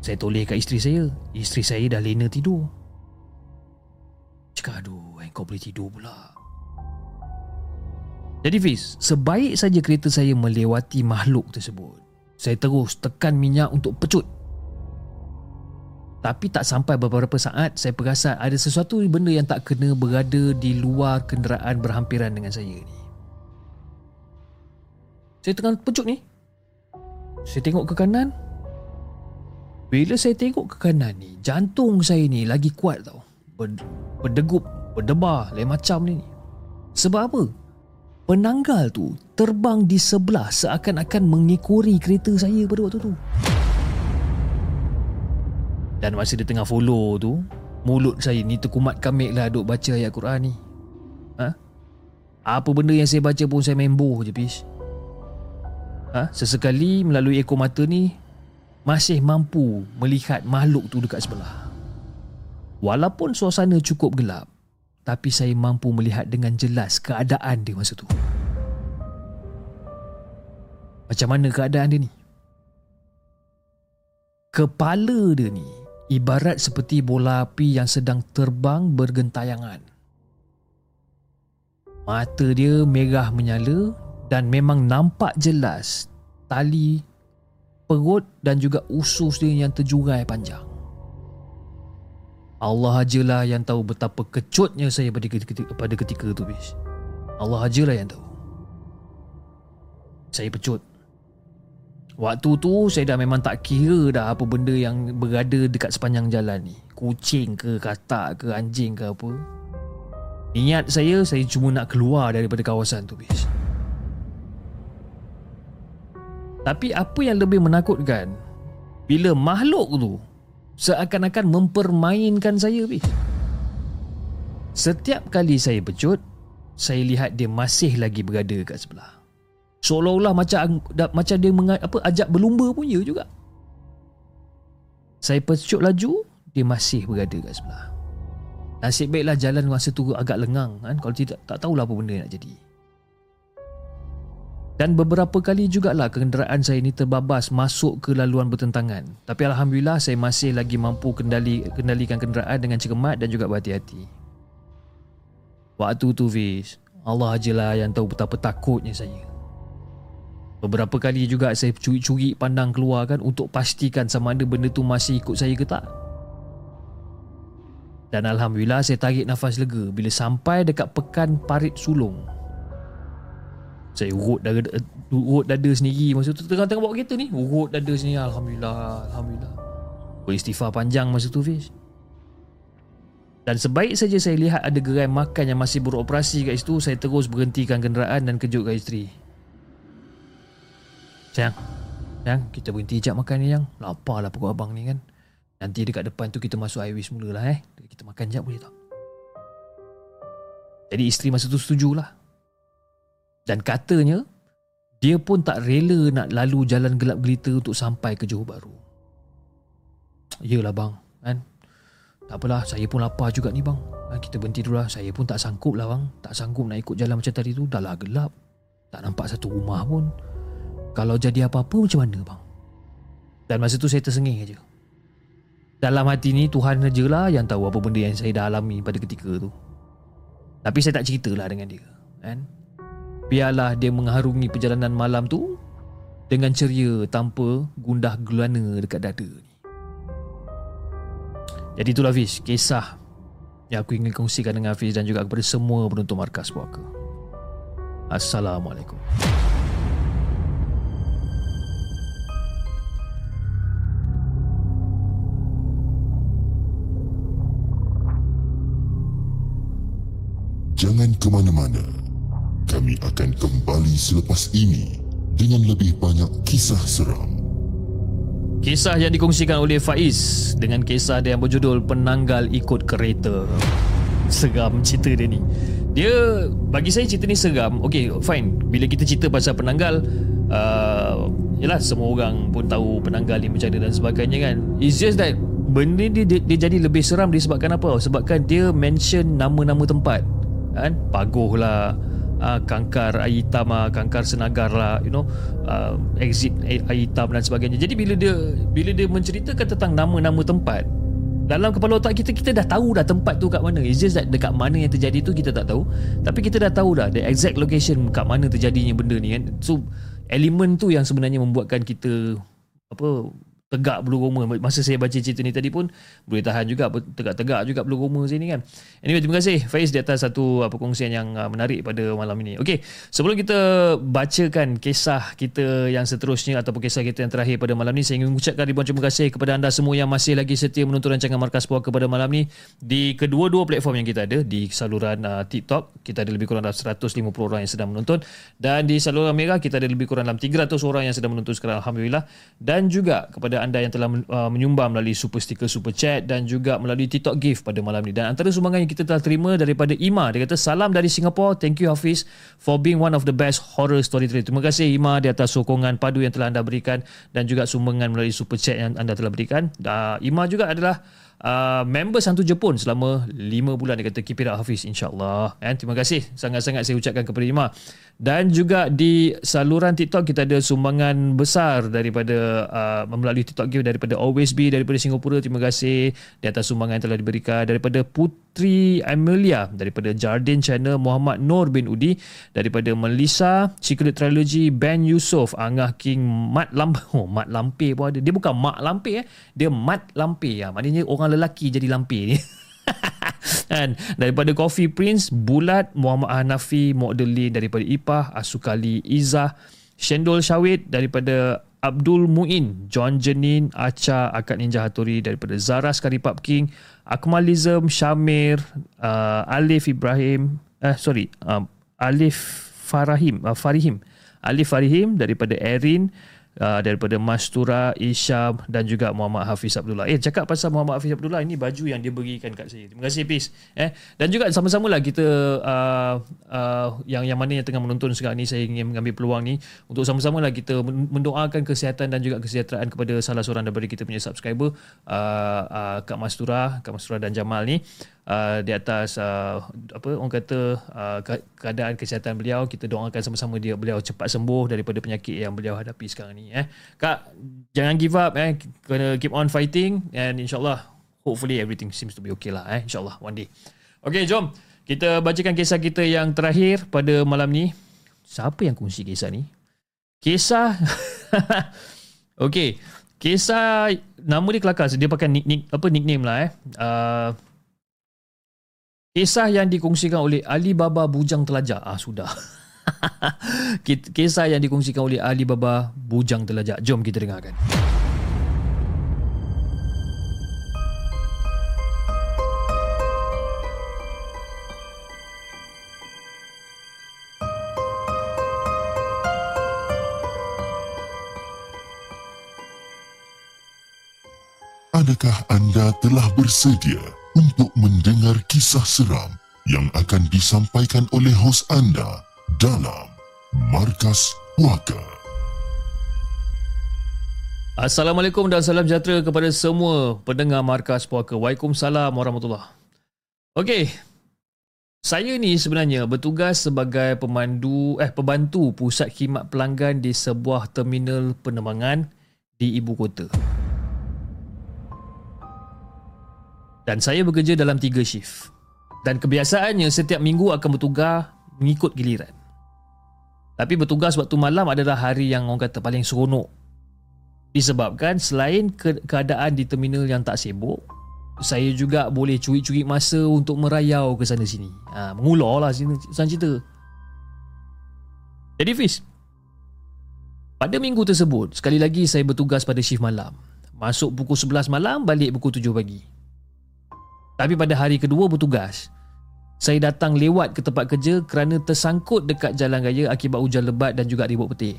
Saya toleh kat isteri saya. Isteri saya dah lena tidur. Cakap aduh Kau boleh tidur pula. Jadi Fiz Sebaik saja kereta saya melewati makhluk tersebut Saya terus tekan minyak untuk pecut. Tapi tak sampai beberapa saat Saya perasan ada sesuatu benda yang tak kena berada Di luar kenderaan berhampiran dengan saya ni. Saya tengah pecut ni. Saya tengok ke kanan bila saya tengok ke kanan ni Jantung saya ni lagi kuat tau Berdegup Berdebar Lain macam ni Sebab apa? Penanggal tu Terbang di sebelah Seakan-akan mengikuri kereta saya pada waktu tu Dan masa dia tengah follow tu Mulut saya ni terkumat kamik lah Duk baca ayat Quran ni Ha? Apa benda yang saya baca pun saya main boh je Pish Ha? Sesekali melalui ekor mata ni masih mampu melihat makhluk tu dekat sebelah. Walaupun suasana cukup gelap, tapi saya mampu melihat dengan jelas keadaan dia masa tu. Macam mana keadaan dia ni? Kepala dia ni ibarat seperti bola api yang sedang terbang bergentayangan. Mata dia merah menyala dan memang nampak jelas tali perut dan juga usus dia yang terjurai panjang. Allah ajalah yang tahu betapa kecutnya saya pada ketika, pada ketika itu, bis. Allah ajalah yang tahu. Saya pecut. Waktu tu saya dah memang tak kira dah apa benda yang berada dekat sepanjang jalan ni. Kucing ke, katak ke, anjing ke apa. Niat saya, saya cuma nak keluar daripada kawasan tu, bis. Tapi apa yang lebih menakutkan Bila makhluk tu Seakan-akan mempermainkan saya bis. Setiap kali saya pecut Saya lihat dia masih lagi berada kat sebelah Seolah-olah macam macam dia menga, apa ajak berlumba pun ya juga. Saya pecut laju, dia masih berada kat sebelah. Nasib baiklah jalan masa tu agak lengang kan kalau tidak tak tahulah apa benda nak jadi. Dan beberapa kali jugalah kenderaan saya ini terbabas masuk ke laluan bertentangan. Tapi Alhamdulillah saya masih lagi mampu kendali, kendalikan kenderaan dengan cermat dan juga berhati-hati. Waktu tu Fiz, Allah ajalah yang tahu betapa takutnya saya. Beberapa kali juga saya curi-curi pandang keluar kan untuk pastikan sama ada benda tu masih ikut saya ke tak. Dan Alhamdulillah saya tarik nafas lega bila sampai dekat pekan parit sulung. Saya urut dada, urut dada sendiri. Masa tu tengah-tengah bawa kereta ni Urut dada sendiri. Alhamdulillah Alhamdulillah. Beristighfar panjang masa tu Fiz. Dan sebaik saja saya lihat ada gerai makan yang masih beroperasi kat situ Saya terus berhentikan kenderaan dan kejut kat isteri. Sayang Sayang kita berhenti jap makan ni yang. Lapar lah pokok abang ni kan. Nanti dekat depan tu kita masuk highway semula lah eh. Kita makan jap boleh tak? Jadi isteri masa tu setujulah Dan katanya dia pun tak rela nak lalu jalan gelap gelita untuk sampai ke Johor Bahru. Yelah bang, kan? Tak apalah, saya pun lapar juga ni bang. Ha, kita berhenti dulu lah. Saya pun tak sanggup lah bang. Tak sanggup nak ikut jalan macam tadi tu. Dah lah gelap. Tak nampak satu rumah pun. Kalau jadi apa-apa macam mana bang? Dan masa tu saya tersengih aja. Dalam hati ni Tuhan saja lah yang tahu apa benda yang saya dah alami pada ketika tu. Tapi saya tak ceritalah dengan dia. Kan? Biarlah dia mengharungi perjalanan malam tu dengan ceria tanpa gundah gulana dekat dada ni. Jadi itulah Hafiz, kisah yang aku ingin kongsikan dengan Hafiz dan juga kepada semua penonton Markas Puaka. Assalamualaikum. Jangan ke mana-mana. Kami akan kembali selepas ini dengan lebih banyak kisah seram. Kisah yang dikongsikan oleh Faiz dengan kisah dia yang berjudul Penanggal Ikut Kereta. Seram cerita dia ni. Dia bagi saya cerita ni seram. Okay, fine. Bila kita cerita pasal penanggal, uh, yalah semua orang pun tahu penanggal ni macam mana dan sebagainya kan. It's just that benda ni dia, dia jadi lebih seram disebabkan apa? Sebabkan dia mention nama-nama tempat kan paguh lah uh, kangkar air hitam lah kangkar senagar lah you know uh, exit air hitam dan sebagainya. Jadi bila dia bila dia menceritakan tentang nama-nama tempat dalam kepala otak kita kita dah tahu dah tempat tu kat mana. It's just that dekat mana yang terjadi tu kita tak tahu. Tapi kita dah tahu dah the exact location kat mana terjadinya benda ni kan. So elemen tu yang sebenarnya membuatkan kita apa tegak bulu roma. Masa saya baca cerita ni tadi pun boleh tahan juga tegak-tegak juga bulu roma sini kan. Anyway terima kasih Faiz di atas satu apa perkongsian yang uh, menarik pada malam ini. Okey, sebelum kita bacakan kisah kita yang seterusnya ataupun kisah kita yang terakhir pada malam ni saya ingin mengucapkan ribuan terima kasih kepada anda semua yang masih lagi setia menonton rancangan Markas Puaka pada malam ni. Di kedua-dua platform yang kita ada di saluran uh, TikTok kita ada lebih kurang dalam 150 orang yang sedang menonton. Dan di saluran Merah kita ada lebih kurang dalam 300 orang yang sedang menonton sekarang Alhamdulillah. Dan juga kepada anda yang telah uh, menyumbang melalui super sticker super chat dan juga melalui TikTok gift pada malam ni. Dan antara sumbangan yang kita telah terima daripada Ima dia kata salam dari Singapore. Thank you Hafiz for being one of the best horror storyteller. Terima kasih Ima di atas sokongan padu yang telah anda berikan dan juga sumbangan melalui super chat yang anda telah berikan. Uh, Ima juga adalah uh, member Santu Jepun selama 5 bulan dia kata keep it up Hafiz insyaAllah. Eh, terima kasih sangat-sangat saya ucapkan kepada Ima dan juga di saluran TikTok kita ada sumbangan besar daripada uh, melalui TikTok Give daripada Always Be daripada Singapura. Terima kasih di atas sumbangan yang telah diberikan. Daripada Putri Amelia daripada Jardin Channel Muhammad Nur bin Udi. Daripada Melissa Secret Trilogy Ben Yusof Angah King Mat Lampe oh Mat Lampe pun ada. Dia bukan Mak Lampe eh. Dia Mat Lampe ya maknanya orang lelaki jadi lampe ni. Kan? Daripada Coffee Prince Bulat Muhammad Hanafi Modelin daripada Ipah Asukali Izzah Shendol Syawit daripada Abdul Muin John Jenin Acha Akad Ninja Hattori daripada Zara Skaripap King Akmalism Shamir uh, Alif Ibrahim eh sorry uh, Alif Farahim uh, Farihim. Alif Farihim daripada Erin uh, daripada Mastura, Isyam dan juga Muhammad Hafiz Abdullah. Eh cakap pasal Muhammad Hafiz Abdullah ini baju yang dia berikan kat saya. Terima kasih Pis. Eh dan juga sama-sama lah kita uh, uh, yang yang mana yang tengah menonton sekarang ni saya ingin mengambil peluang ni untuk sama-sama lah kita mendoakan kesihatan dan juga kesejahteraan kepada salah seorang daripada kita punya subscriber uh, uh, Kak Mastura, Kak Mastura dan Jamal ni uh, di atas uh, apa orang kata uh, keadaan kesihatan beliau kita doakan sama-sama dia beliau cepat sembuh daripada penyakit yang beliau hadapi sekarang ni eh. Kak jangan give up eh. Kena keep on fighting and insyaallah hopefully everything seems to be okay lah eh. Insyaallah one day. Okay jom. Kita bacakan kisah kita yang terakhir pada malam ni. Siapa yang kongsi kisah ni? Kisah Okay. Kisah nama dia kelakar dia pakai nick, nick apa nickname lah eh. Uh, Kisah yang dikongsikan oleh Ali Baba Bujang Telajak. Ah sudah. Kisah yang dikongsikan oleh Ali Baba Bujang Telajak. Jom kita dengarkan. Adakah anda telah bersedia untuk mendengar kisah seram yang akan disampaikan oleh hos anda dalam Markas Puaka. Assalamualaikum dan salam sejahtera kepada semua pendengar Markas Puaka. Waalaikumsalam warahmatullahi Okey. Saya ni sebenarnya bertugas sebagai pemandu eh pembantu pusat khidmat pelanggan di sebuah terminal penerbangan di ibu kota. Dan saya bekerja dalam tiga shift. Dan kebiasaannya setiap minggu akan bertugas mengikut giliran. Tapi bertugas waktu malam adalah hari yang orang kata paling seronok Disebabkan selain ke- keadaan di terminal yang tak sibuk, saya juga boleh curi-curi masa untuk merayau ke sana sini. Ha, mengular lah sana cerita. Jadi Fiz, pada minggu tersebut, sekali lagi saya bertugas pada shift malam. Masuk pukul 11 malam, balik pukul 7 pagi. Tapi pada hari kedua bertugas, saya datang lewat ke tempat kerja kerana tersangkut dekat jalan raya akibat hujan lebat dan juga ribut petir.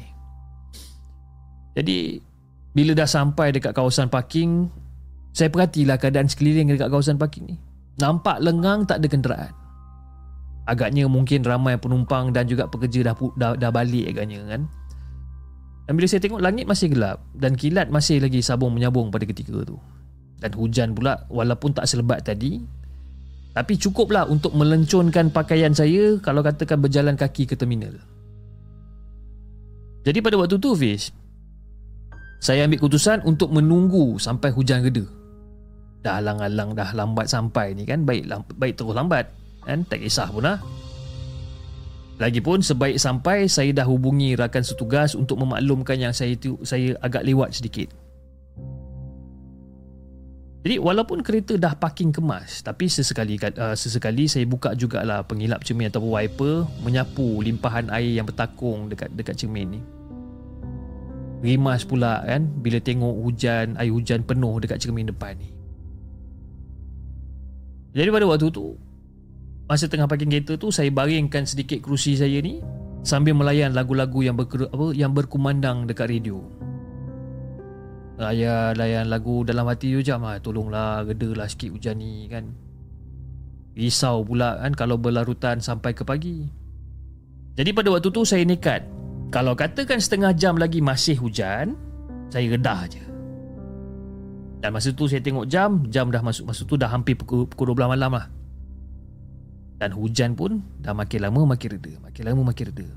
Jadi, bila dah sampai dekat kawasan parking, saya perhatilah keadaan sekeliling dekat kawasan parking ni. Nampak lengang tak ada kenderaan. Agaknya mungkin ramai penumpang dan juga pekerja dah dah, dah balik agaknya kan. Dan bila saya tengok langit masih gelap dan kilat masih lagi sabung menyabung pada ketika tu. Dan hujan pula walaupun tak selebat tadi tapi cukuplah untuk melencunkan pakaian saya kalau katakan berjalan kaki ke terminal. Jadi pada waktu tu Fish, saya ambil keputusan untuk menunggu sampai hujan reda. Dah alang-alang dah lambat sampai ni kan, baik baik terus lambat. Kan, tak kisah pun lah. Lagipun sebaik sampai saya dah hubungi rakan setugas untuk memaklumkan yang saya tu saya agak lewat sedikit. Jadi walaupun kereta dah parking kemas tapi sesekali uh, sesekali saya buka jugalah pengilap cermin ataupun wiper menyapu limpahan air yang bertakung dekat dekat cermin ni. Rimas pula kan bila tengok hujan, air hujan penuh dekat cermin depan ni. Jadi pada waktu tu masa tengah parking kereta tu saya baringkan sedikit kerusi saya ni sambil melayan lagu-lagu yang ber, apa yang berkumandang dekat radio. Layan layan lagu dalam hati tu jam ah tolonglah redalah sikit hujan ni kan. Risau pula kan kalau berlarutan sampai ke pagi. Jadi pada waktu tu saya nekat kalau katakan setengah jam lagi masih hujan, saya redah je. Dan masa tu saya tengok jam, jam dah masuk masa tu dah hampir pukul, pukul 12 malam lah. Dan hujan pun dah makin lama makin reda, makin lama makin reda.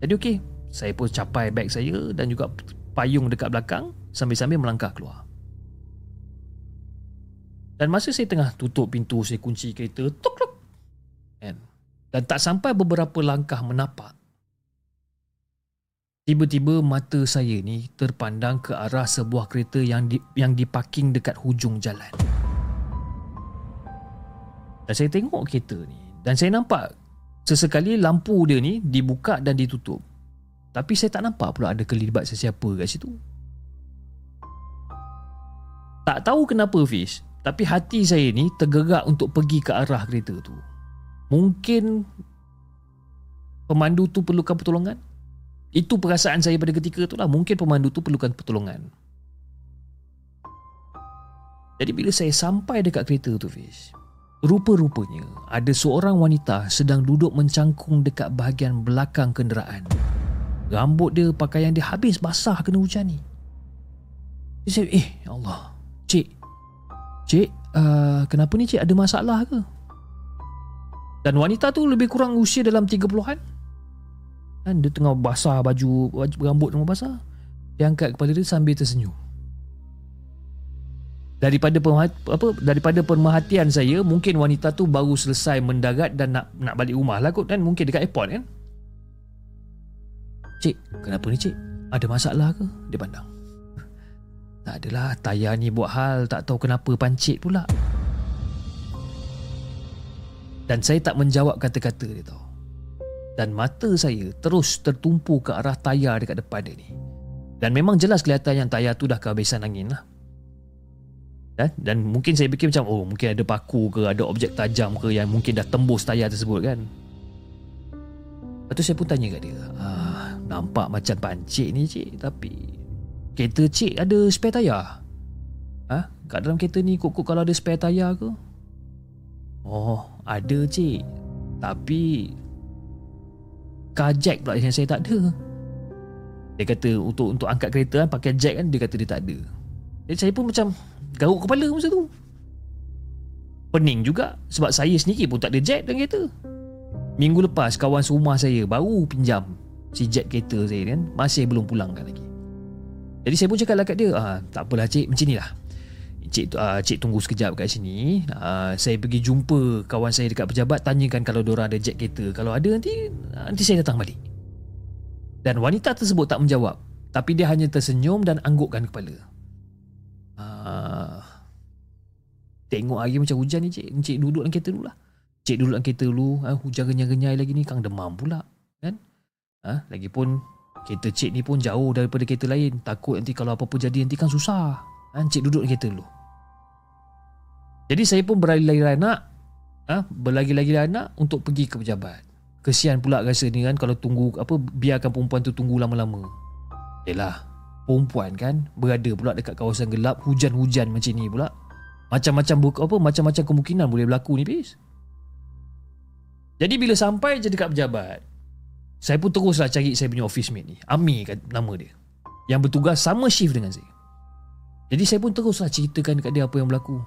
Jadi okey, saya pun capai beg saya dan juga payung dekat belakang sambil-sambil melangkah keluar. Dan masa saya tengah tutup pintu, saya kunci kereta, tuk tuk. Dan tak sampai beberapa langkah menapak, Tiba-tiba mata saya ni terpandang ke arah sebuah kereta yang di, yang diparking dekat hujung jalan. Dan saya tengok kereta ni dan saya nampak sesekali lampu dia ni dibuka dan ditutup. Tapi saya tak nampak pula ada kelibat sesiapa kat situ. Tak tahu kenapa Fish, tapi hati saya ni tergerak untuk pergi ke arah kereta tu. Mungkin pemandu tu perlukan pertolongan? Itu perasaan saya pada ketika tu lah. Mungkin pemandu tu perlukan pertolongan. Jadi bila saya sampai dekat kereta tu Fiz, rupa-rupanya ada seorang wanita sedang duduk mencangkung dekat bahagian belakang kenderaan. Rambut dia, pakaian dia habis basah kena hujan ni. Jadi saya, eh Allah, cik, cik, uh, kenapa ni cik ada masalah ke? Dan wanita tu lebih kurang usia dalam 30-an. Kan dia tengah basah baju, baju rambut tengah basah. Dia angkat kepala dia sambil tersenyum. Daripada apa daripada pemerhatian saya, mungkin wanita tu baru selesai mendarat dan nak nak balik rumah lah kot kan, mungkin dekat airport kan. Cik, kenapa ni cik? Ada masalah ke? Dia pandang. Tak adalah, Taya ni buat hal tak tahu kenapa pancit pula. Dan saya tak menjawab kata-kata dia tahu dan mata saya terus tertumpu ke arah tayar dekat depan dia ni. Dan memang jelas kelihatan yang tayar tu dah kehabisan angin lah. Dan, dan mungkin saya fikir macam, oh mungkin ada paku ke, ada objek tajam ke yang mungkin dah tembus tayar tersebut kan. Lepas tu saya pun tanya kat dia, ah, nampak macam pancik ni cik, tapi kereta cik ada spare tayar? Ha? Kat dalam kereta ni kok-kok kalau ada spare tayar ke? Oh, ada cik. Tapi car jack pula yang saya tak ada. Dia kata untuk untuk angkat kereta kan pakai jack kan dia kata dia tak ada. Jadi saya pun macam garuk kepala masa tu. Pening juga sebab saya sendiri pun tak ada jack dalam kereta. Minggu lepas kawan serumah saya baru pinjam si jack kereta saya kan masih belum pulangkan lagi. Jadi saya pun cakap lah kat dia, ah, tak apalah cik macam ni lah. Cik, uh, cik tunggu sekejap kat sini. Uh, saya pergi jumpa kawan saya dekat pejabat tanyakan kalau diorang ada jack kereta. Kalau ada nanti nanti saya datang balik. Dan wanita tersebut tak menjawab. Tapi dia hanya tersenyum dan anggukkan kepala. Uh, tengok lagi macam hujan ni cik. Cik duduk dalam kereta dulu lah. Cik duduk dalam kereta dulu. Uh, hujan genyai-genyai lagi ni. Kang demam pula. Uh, lagipun kereta cik ni pun jauh daripada kereta lain. Takut nanti kalau apa-apa jadi nanti kan susah. Uh, cik duduk dalam kereta dulu. Jadi saya pun berlari-lari anak. Uh, berlari-lari anak untuk pergi ke pejabat. Kesian pula rasa ni kan kalau tunggu apa biarkan perempuan tu tunggu lama-lama. Yalah, perempuan kan berada pula dekat kawasan gelap, hujan-hujan macam ni pula. Macam-macam apa macam-macam kemungkinan boleh berlaku ni, bis. Jadi bila sampai je dekat pejabat, saya pun teruslah cari saya punya office mate ni. Ami kan nama dia. Yang bertugas sama shift dengan saya. Jadi saya pun teruslah ceritakan dekat dia apa yang berlaku.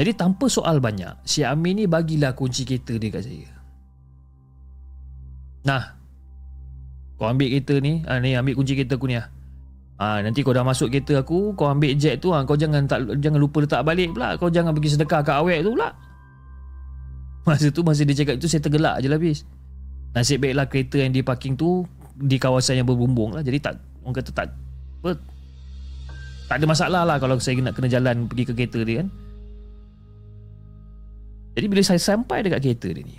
Jadi tanpa soal banyak, si Ami ni bagilah kunci kereta dia kat saya. Nah. Kau ambil kereta ni, ah ni ambil kunci kereta aku ni ah. Ah nanti kau dah masuk kereta aku, kau ambil jack tu ah kau jangan tak jangan lupa letak balik pula. Kau jangan pergi sedekah kat awek tu pula. Masa tu masa dia cakap itu saya tergelak je lah bis. Nasib baiklah kereta yang di parking tu di kawasan yang berbumbung lah. Jadi tak orang kata tak apa, tak ada masalah lah kalau saya nak kena jalan pergi ke kereta dia kan. Jadi bila saya sampai dekat kereta dia ni,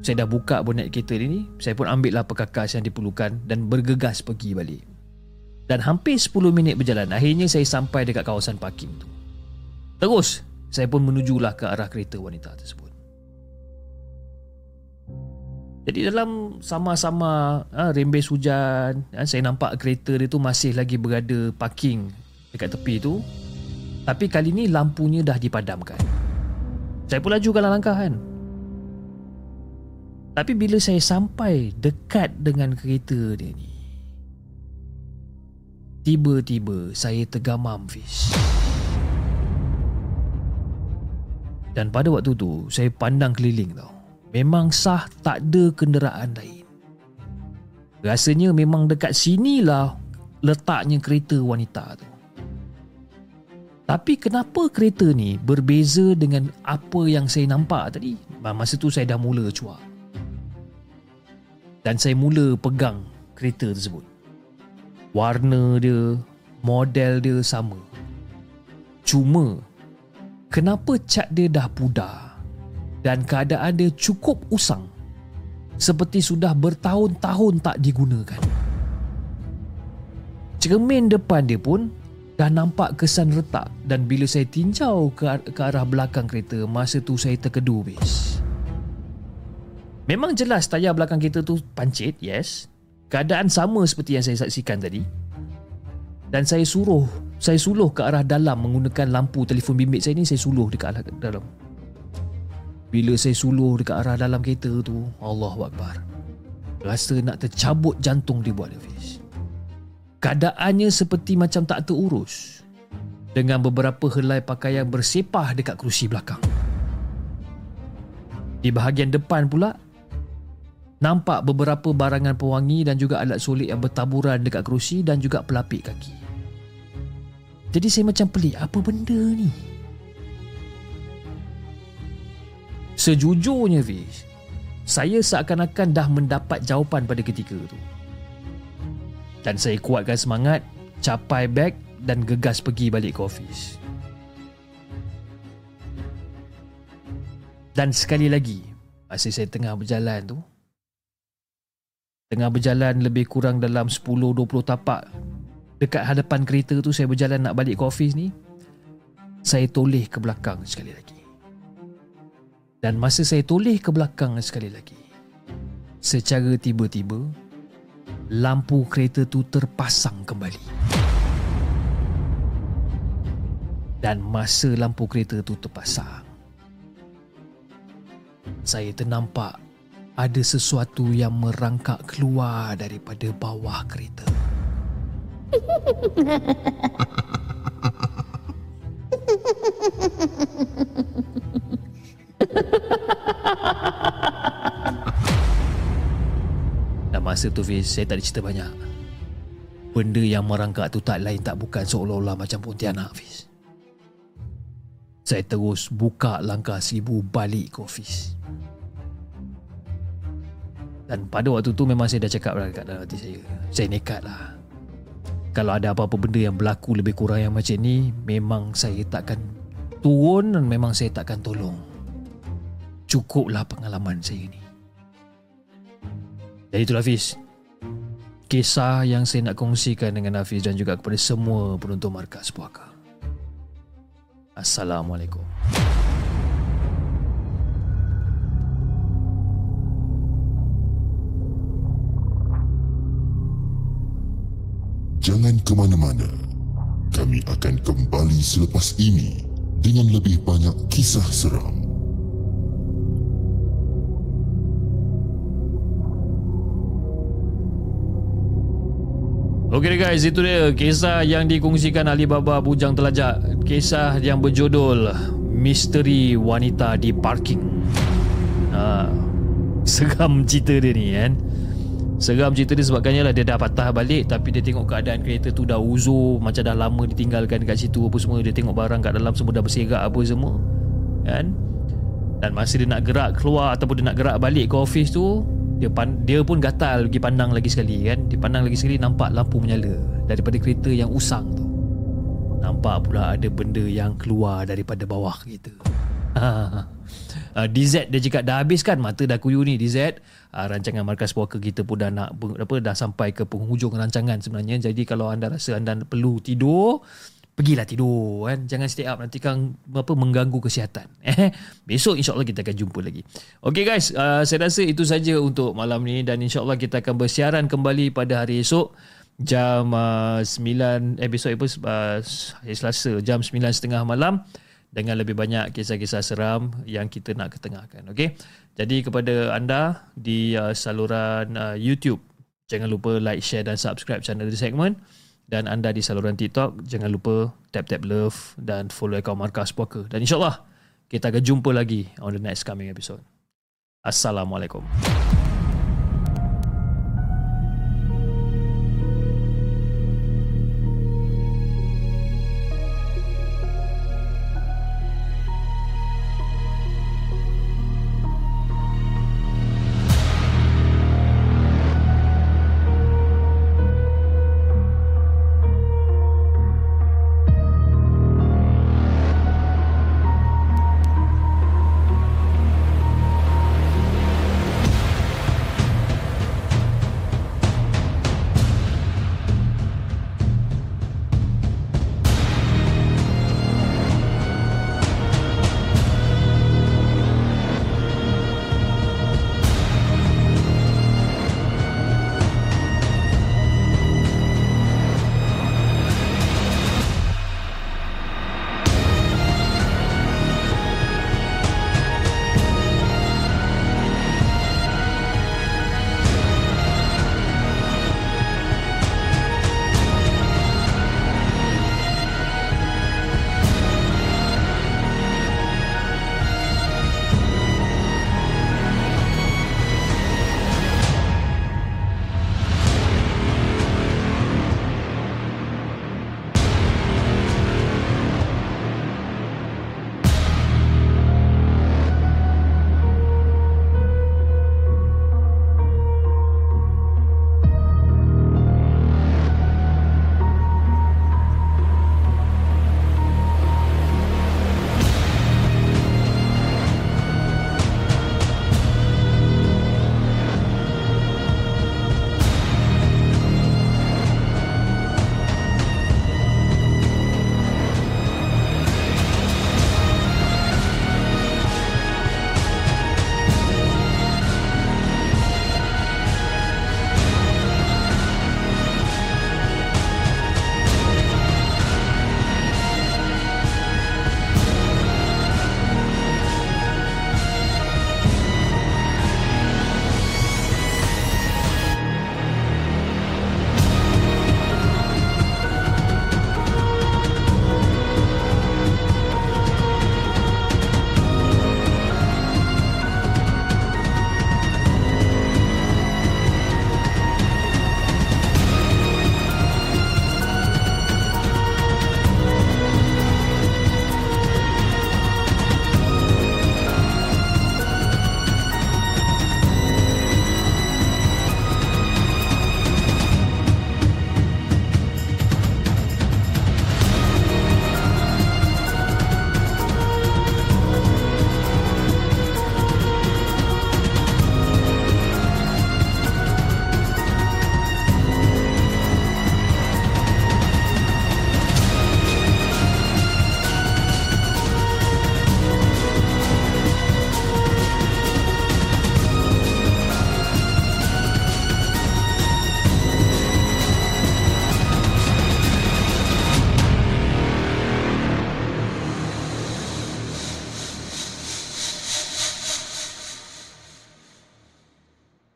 saya dah buka bonet kereta dia ni Saya pun ambil lah perkakas yang diperlukan Dan bergegas pergi balik Dan hampir 10 minit berjalan Akhirnya saya sampai dekat kawasan parking tu Terus Saya pun menujulah ke arah kereta wanita tersebut Jadi dalam sama-sama ha, Rembes hujan ha, Saya nampak kereta dia tu masih lagi berada parking Dekat tepi tu. Tapi kali ni lampunya dah dipadamkan. Saya pun lajukan langkah kan? Tapi bila saya sampai dekat dengan kereta dia ni Tiba-tiba saya tergamam Fiz Dan pada waktu tu saya pandang keliling tau Memang sah tak ada kenderaan lain Rasanya memang dekat sinilah letaknya kereta wanita tu tapi kenapa kereta ni berbeza dengan apa yang saya nampak tadi? Masa tu saya dah mula cuak dan saya mula pegang kereta tersebut. Warna dia, model dia sama. Cuma, kenapa cat dia dah pudar dan keadaan dia cukup usang seperti sudah bertahun-tahun tak digunakan. Cermin depan dia pun dah nampak kesan retak dan bila saya tinjau ke, ke arah belakang kereta, masa tu saya terkedu bis. Memang jelas tayar belakang kita tu pancit, yes. Keadaan sama seperti yang saya saksikan tadi. Dan saya suruh, saya suluh ke arah dalam menggunakan lampu telefon bimbit saya ni, saya suluh dekat dalam. Bila saya suluh dekat arah dalam kereta tu, Allah Akbar. Rasa nak tercabut jantung dia buat Hafiz. Keadaannya seperti macam tak terurus. Dengan beberapa helai pakaian bersepah dekat kerusi belakang. Di bahagian depan pula, Nampak beberapa barangan pewangi dan juga alat sulit yang bertaburan dekat kerusi dan juga pelapik kaki. Jadi saya macam pelik, apa benda ni? Sejujurnya Fiz, saya seakan-akan dah mendapat jawapan pada ketika itu. Dan saya kuatkan semangat, capai beg dan gegas pergi balik ke ofis. Dan sekali lagi, masa saya tengah berjalan tu, Tengah berjalan lebih kurang dalam 10-20 tapak Dekat hadapan kereta tu saya berjalan nak balik ke ofis ni Saya toleh ke belakang sekali lagi Dan masa saya toleh ke belakang sekali lagi Secara tiba-tiba Lampu kereta tu terpasang kembali Dan masa lampu kereta tu terpasang Saya ternampak ada sesuatu yang merangkak keluar daripada bawah kereta. Dan masa tu Fiz, saya tak ada cerita banyak. Benda yang merangkak tu tak lain tak bukan seolah-olah macam Pontianak Fiz. Saya terus buka langkah seribu balik ke ofis. Dan pada waktu tu memang saya dah cakap lah kat dalam hati saya. Saya nekat lah. Kalau ada apa-apa benda yang berlaku lebih kurang yang macam ni, memang saya takkan turun dan memang saya takkan tolong. Cukuplah pengalaman saya ni. Jadi itulah Hafiz. Kisah yang saya nak kongsikan dengan Hafiz dan juga kepada semua penonton markas puaka. Assalamualaikum. Jangan ke mana-mana. Kami akan kembali selepas ini dengan lebih banyak kisah seram. Okey guys, itu dia kisah yang dikongsikan Alibaba Bujang Telajak. Kisah yang berjudul Misteri Wanita di Parking. Ha, seram cerita dia ni kan. Seram cerita dia sebabkannya lah dia dah patah balik tapi dia tengok keadaan kereta tu dah uzur macam dah lama ditinggalkan kat situ apa semua dia tengok barang kat dalam semua dah berserak apa semua kan dan masa dia nak gerak keluar ataupun dia nak gerak balik ke office tu dia pan, dia pun gatal pergi pandang lagi sekali kan? Dia pandang lagi sekali nampak lampu menyala daripada kereta yang usang tu. Nampak pula ada benda yang keluar daripada bawah kereta. Uh, DZ dia cakap dah habis kan mata dah kuyu ni DZ uh, rancangan markas puaka kita pun dah nak apa dah sampai ke penghujung rancangan sebenarnya. Jadi kalau anda rasa anda perlu tidur pergilah tidur kan? Jangan stay up. Nanti kan apa mengganggu kesihatan. Eh besok insyaallah kita akan jumpa lagi. Okey guys. Uh, saya rasa itu saja untuk malam ni. Dan insyaallah kita akan bersiaran kembali pada hari esok jam uh, 9 eh besok apa uh, Selasa jam 9.30 malam. Dengan lebih banyak kisah-kisah seram yang kita nak ketengahkan okey jadi kepada anda di uh, saluran uh, YouTube jangan lupa like share dan subscribe channel The Segment dan anda di saluran TikTok jangan lupa tap tap love dan follow akaun Markas Puaka dan insyaallah kita akan jumpa lagi on the next coming episode. Assalamualaikum.